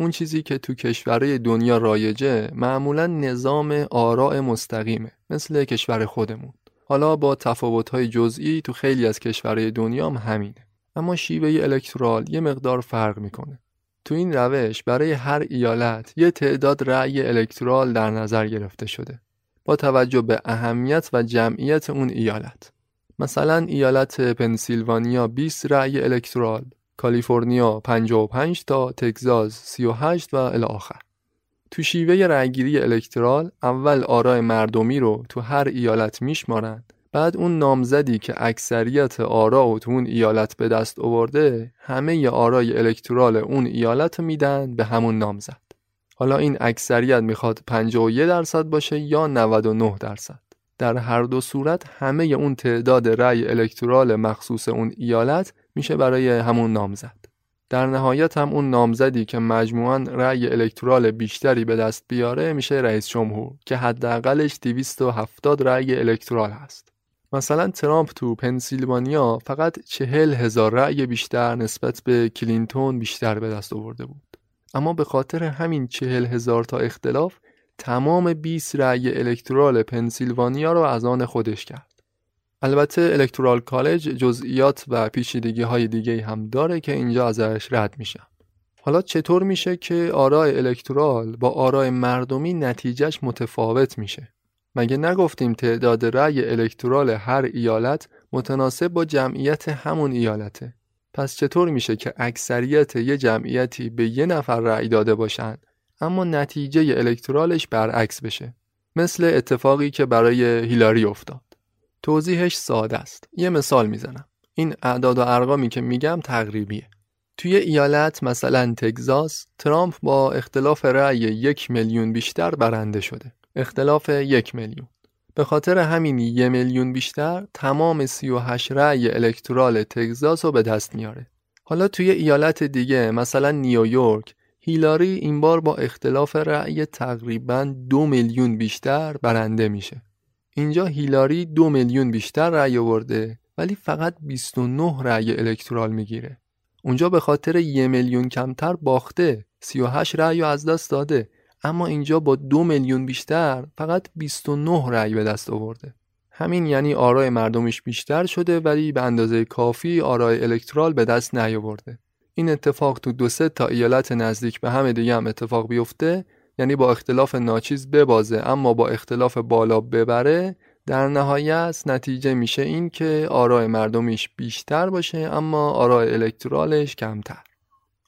اون چیزی که تو کشورهای دنیا رایجه معمولا نظام آراء مستقیمه مثل کشور خودمون. حالا با تفاوت‌های جزئی تو خیلی از کشورهای دنیا هم همینه. اما شیوه الکترال یه مقدار فرق می‌کنه. تو این روش برای هر ایالت یه تعداد رأی الکترال در نظر گرفته شده با توجه به اهمیت و جمعیت اون ایالت. مثلا ایالت پنسیلوانیا 20 رأی الکترال، کالیفرنیا 55 تا، تگزاس 38 و الی آخر. تو شیوه رأیگیری الکترال اول آرای مردمی رو تو هر ایالت میشمارن بعد اون نامزدی که اکثریت آرا تو اون ایالت به دست آورده همه آرای الکترال اون ایالت میدن به همون نامزد. حالا این اکثریت می‌خواد 51 درصد باشه یا 99 درصد. در هر دو صورت همه اون تعداد رأی الکترال مخصوص اون ایالت میشه برای همون نامزد. در نهایت هم اون نامزدی که مجموعاً رأی الکترال بیشتری به دست بیاره میشه رئیس جمهور که حداقلش 270 رأی الکترال هست. مثلا ترامپ تو پنسیلوانیا فقط چهل هزار رأی بیشتر نسبت به کلینتون بیشتر به دست آورده بود. اما به خاطر همین چهل هزار تا اختلاف تمام 20 رأی الکترال پنسیلوانیا رو از آن خودش کرد. البته Electoral College جزئیات و پیچیدگی های دیگه هم داره که اینجا ازش رد میشم حالا چطور میشه که آرای الکترال با آرای مردمی نتیجهش متفاوت میشه؟ مگه نگفتیم تعداد رأی الکترال هر ایالت متناسب با جمعیت همون ایالته؟ پس چطور میشه که اکثریت یه جمعیتی به یه نفر رأی داده باشن اما نتیجه الکترالش برعکس بشه؟ مثل اتفاقی که برای هیلاری افتاد. توضیحش ساده است. یه مثال می‌زنم. این اعداد و ارقامی که میگم تقریبیه. توی ایالت مثلا تگزاس ترامپ با اختلاف رأی یک میلیون بیشتر برنده شده. اختلاف یک میلیون. به خاطر همین یه میلیون بیشتر تمام 38 رأی الکترال تگزاس رو به دست میاره. حالا توی ایالت دیگه مثلا نیویورک هیلاری این بار با اختلاف رأی تقریبا دو میلیون بیشتر برنده میشه. اینجا هیلاری دو میلیون بیشتر رأی آورده ولی فقط 29 رأی الکترال می‌گیره. اونجا به خاطر یه میلیون کمتر باخته 38 رأی از دست داده. اما اینجا با دو میلیون بیشتر فقط 29 رأی به دست آورده. همین یعنی آرای مردمش بیشتر شده ولی به اندازه کافی آرای الکترال به دست نیاورده. این اتفاق تو دو سه تا ایالت نزدیک به همه دیگه هم اتفاق بیفته یعنی با اختلاف ناچیز ببازه اما با اختلاف بالا ببره در نهایت نتیجه میشه این که آرای مردمیش بیشتر باشه اما آرای الکترالش کمتر.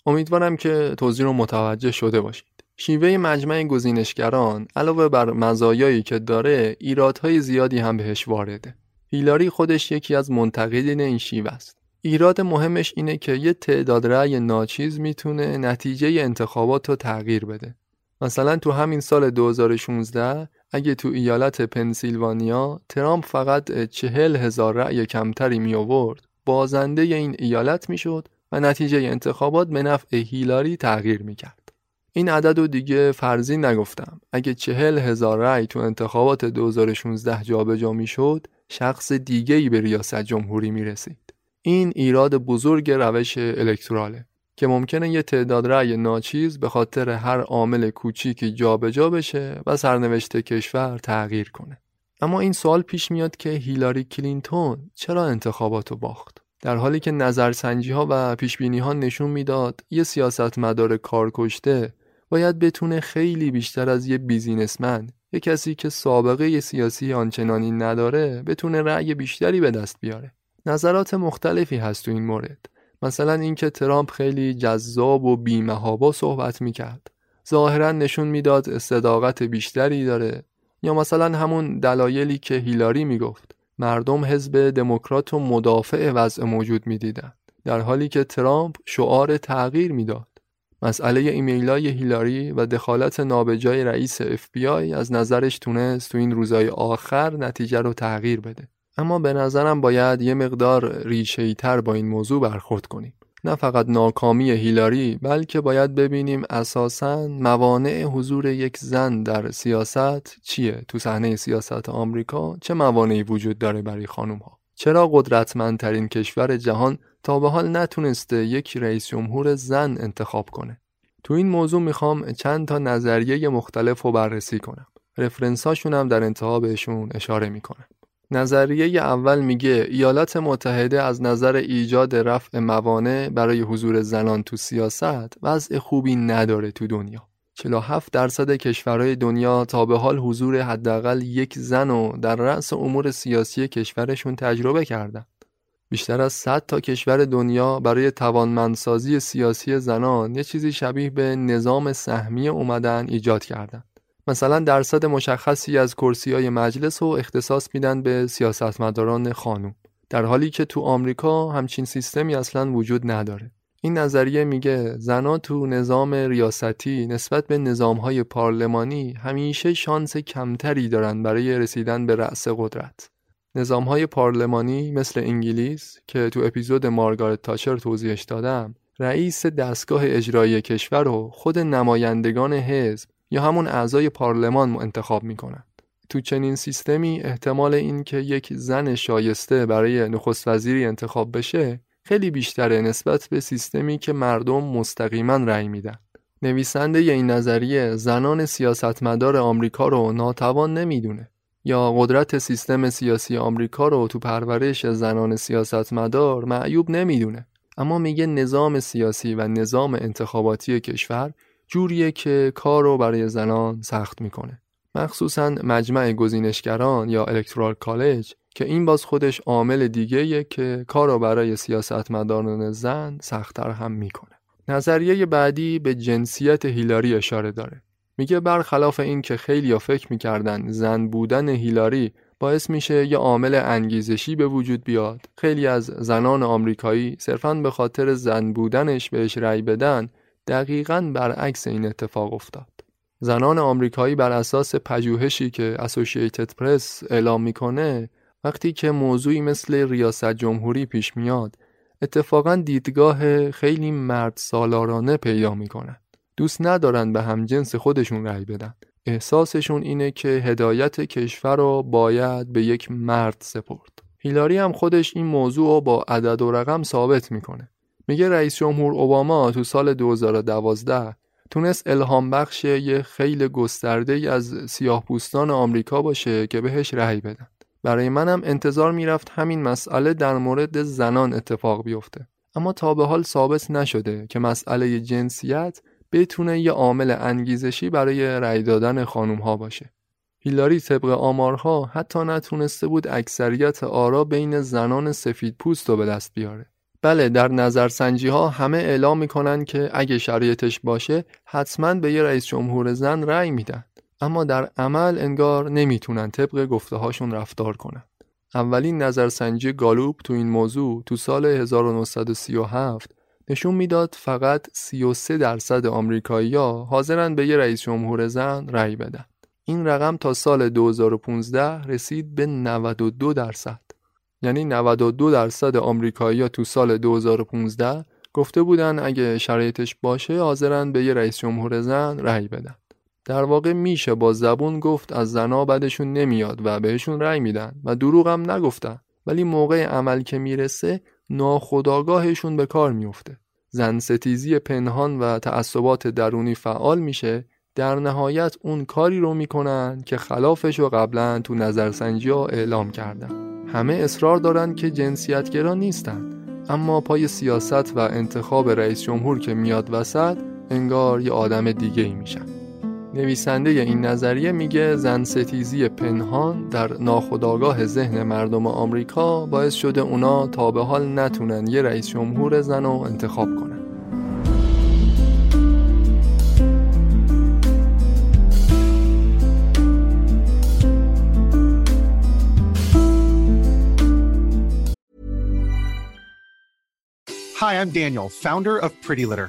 امیدوارم که توضیح رو متوجه شده باشید. شیوه مجمع گزینشگران علاوه بر مزایایی که داره ایرادهای زیادی هم بهش وارده. هیلاری خودش یکی از منتقدین این شیوه است. ایراد مهمش اینه که یه تعداد رأی ناچیز می‌تونه نتیجه انتخابات رو تغییر بده. مثلا تو همین سال 2016 اگه تو ایالت پنسیلوانیا ترامپ فقط چهل هزار رأی کمتری می آورد بازنده این ایالت می‌شد و نتیجه انتخابات به نفع هیلاری تغییر می‌کرد. این عدد رو دیگه فرضی نگفتم. اگه چهل هزار رأی تو انتخابات 2016 جابجا می‌شد شخص دیگه ای به ریاست جمهوری می رسید. این ایراد بزرگ روش الکتراله. که ممکنه یه تعداد رأی ناچیز به خاطر هر عامل کوچیکی جابجا بشه و سرنوشت کشور تغییر کنه. اما این سوال پیش میاد که هیلاری کلینتون چرا انتخابات رو باخت؟ در حالی که نظرسنجی ها و پیش ها نشون می‌داد یه سیاستمدار کارکشته باید بتونه خیلی بیشتر از یه بیزینسمن یه کسی که سابقه سیاسی آنچنانی نداره بتونه رأی بیشتری به دست بیاره. نظرات مختلفی هست تو این مورد. مثلا اینکه ترامپ خیلی جذاب و بیمهابا صحبت می‌کرد ظاهرا نشون می‌داد صداقت بیشتری داره یا مثلا همون دلایلی که هیلاری می‌گفت مردم حزب دموکرات و مدافع وضع موجود می‌دیدند در حالی که ترامپ شعار تغییر می‌داد مسئله ایمیلای هیلاری و دخالت نابجای رئیس اف بی آی از نظرش تونست تو این روزهای آخر نتیجه رو تغییر بده. اما به نظرم باید یه مقدار ریشه‌ای تر با این موضوع برخورد کنیم. نه فقط ناکامی هیلاری بلکه باید ببینیم اساسا موانع حضور یک زن در سیاست چیه؟ تو صحنه سیاست آمریکا چه موانعی وجود داره برای خانم ها چرا قدرتمندترین کشور جهان تا به حال نتونسته یک رئیس جمهور زن انتخاب کنه تو این موضوع می‌خوام چند تا نظریه مختلف رو بررسی کنم رفرنس هاشون در انتها بهشون اشاره می‌کنم نظریه اول میگه ایالات متحده از نظر ایجاد رفع موانع برای حضور زنان تو سیاست وضع خوبی نداره تو دنیا. 47 درصد کشورهای دنیا تا به حال حضور حداقل یک زن و در رأس امور سیاسی کشورشون تجربه کردند. بیشتر از 100 تا کشور دنیا برای توانمندسازی سیاسی زنان یه چیزی شبیه به نظام سهمی اومدن ایجاد کردن. مثلا درصد مشخصی از کرسی های مجلس رو اختصاص میدن به سیاستمداران خانوم در حالی که تو آمریکا همچین سیستمی اصلا وجود نداره این نظریه میگه زنان تو نظام ریاستی نسبت به نظامهای پارلمانی همیشه شانس کمتری دارن برای رسیدن به رأس قدرت نظامهای پارلمانی مثل انگلیس که تو اپیزود مارگارت تاچر توضیحش دادم رئیس دستگاه اجرایی کشور رو خود نمایندگان حزب یا همون اعضای پارلمان انتخاب می‌کنن تو چنین سیستمی احتمال این که یک زن شایسته برای نخست وزیری انتخاب بشه خیلی بیشتره نسبت به سیستمی که مردم مستقیما رأی میدن. نویسنده این نظریه زنان سیاستمدار آمریکا رو ناتوان نمی‌دونه یا قدرت سیستم سیاسی آمریکا رو تو پرورش زنان سیاستمدار معیوب نمی‌دونه. اما میگه نظام سیاسی و نظام انتخاباتی کشور جوریه که کار رو برای زنان سخت می‌کنه. مخصوصا مجمع گزینشگران یا الکترال کالج که این باز خودش عامل دیگه که کار رو برای سیاستمداران زن سختتر هم می‌کنه. نظریه بعدی به جنسیت هیلاری اشاره داره. میگه برخلاف این که خیلی ها فکر می‌کردن زن بودن هیلاری باعث میشه یه عامل انگیزشی به وجود بیاد خیلی از زنان آمریکایی صرفا به خاطر زن بودنش بهش رأی بدن دقیقا برعکس این اتفاق افتاد. زنان آمریکایی بر اساس پژوهشی که اسوسییتد پرس اعلام می‌کنه وقتی که موضوعی مثل ریاست جمهوری پیش میاد اتفاقا دیدگاه خیلی مرد سالارانه پیدا می‌کنن. دوست ندارن به هم جنس خودشون رأی بدن احساسشون اینه که هدایت کشور رو باید به یک مرد سپرد هیلاری هم خودش این موضوع رو با عدد و رقم ثابت می‌کنه میگه رئیس جمهور اوباما تو سال 2012 تونست الهام بخش یه خیلی گسترده از سیاه پوستان آمریکا باشه که بهش رأی بدن. برای منم انتظار می‌رفت همین مسئله در مورد زنان اتفاق بیفته. اما تا به حال ثابت نشده که مسئله جنسیت بتونه یه عامل انگیزشی برای رأی دادن خانوم ها باشه. هیلاری طبق آمارها حتی نتونسته بود اکثریت آرا بین زنان سفید پوست رو به دست بیاره. بله در نظرسنجی ها همه اعلام می‌کنن که اگه شرایطش باشه حتما به یه رئیس جمهور زن رأی میدن اما در عمل انگار نمی‌تونن طبق گفته هاشون رفتار کنن اولین نظرسنجی گالوب تو این موضوع تو سال 1937 نشون می‌داد فقط 33 درصد آمریکایی‌ها حاضرن به یه رئیس جمهور زن رأی بدن. این رقم تا سال 2015 رسید به 92 درصد. یعنی 92 درصد آمریکایی‌ها تو سال 2015 گفته بودن اگه شرایطش باشه حاضرن به یه رئیس جمهور زن رأی بدن. در واقع میشه با زبون گفت از زنا بدشون نمیاد و بهشون رأی میدن و هم نگفتن ولی موقع عمل که می‌رسه ناخداگاهشون به کار میفته. زن ستیزی پنهان و تعصبات درونی فعال میشه در نهایت اون کاری رو می‌کنن که خلافش رو قبلا تو نظرسنجی ها اعلام کردن. همه اصرار دارن که جنسیتگرا نیستن اما پای سیاست و انتخاب رئیس جمهور که میاد وسط انگار یه آدم دیگه ای میشن نویسنده این نظریه میگه زن ستیزی پنهان در ناخودآگاه ذهن مردم آمریکا باعث شده اونا تا به حال نتونن یه رئیس جمهور زن رو انتخاب کنن Hi, I'm Daniel, founder of Pretty Litter.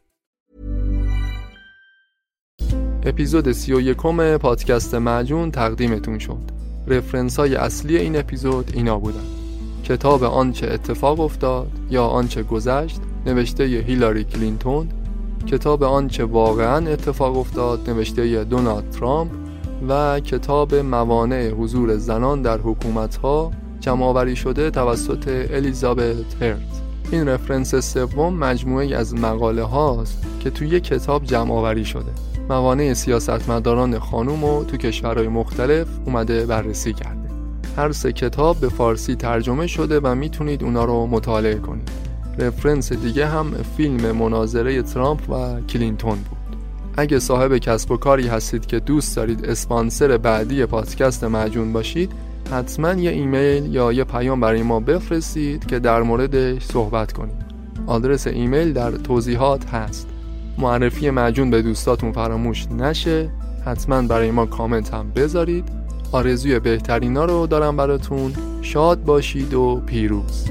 اپیزود سی و یکم پادکست معجون تقدیمتون شد. رفرنس های اصلی این اپیزود اینا بودن. کتاب آنچه اتفاق افتاد یا آنچه گذشت نوشته ی هیلاری کلینتون. کتاب آنچه واقعا اتفاق افتاد نوشته ی دونالد ترامپ. و کتاب موانع حضور زنان در حکومت ها جمعآوری شده توسط الیزابت هرت. این رفرنس سوم مجموعه از مقاله هاست که توی کتاب جمع آوری شده. موانع سیاستمداران خانوم رو تو کشورهای مختلف اومده بررسی کرده. هر سه کتاب به فارسی ترجمه شده و می‌تونید اونا رو مطالعه کنید. رفرنس دیگه هم فیلم مناظره ترامپ و کلینتون بود. اگه صاحب کسب و کاری هستید که دوست دارید اسپانسر بعدی پادکست معجون باشید حتما یه ایمیل یا یه پیام برای ما بفرستید که در موردش صحبت کنیم. آدرس ایمیل در توضیحات هست. معرفی معجون به دوستاتون فراموش نشه. حتما برای ما کامنت هم بذارید. آرزوی بهترینا رو دارم براتون. شاد باشید و پیروز.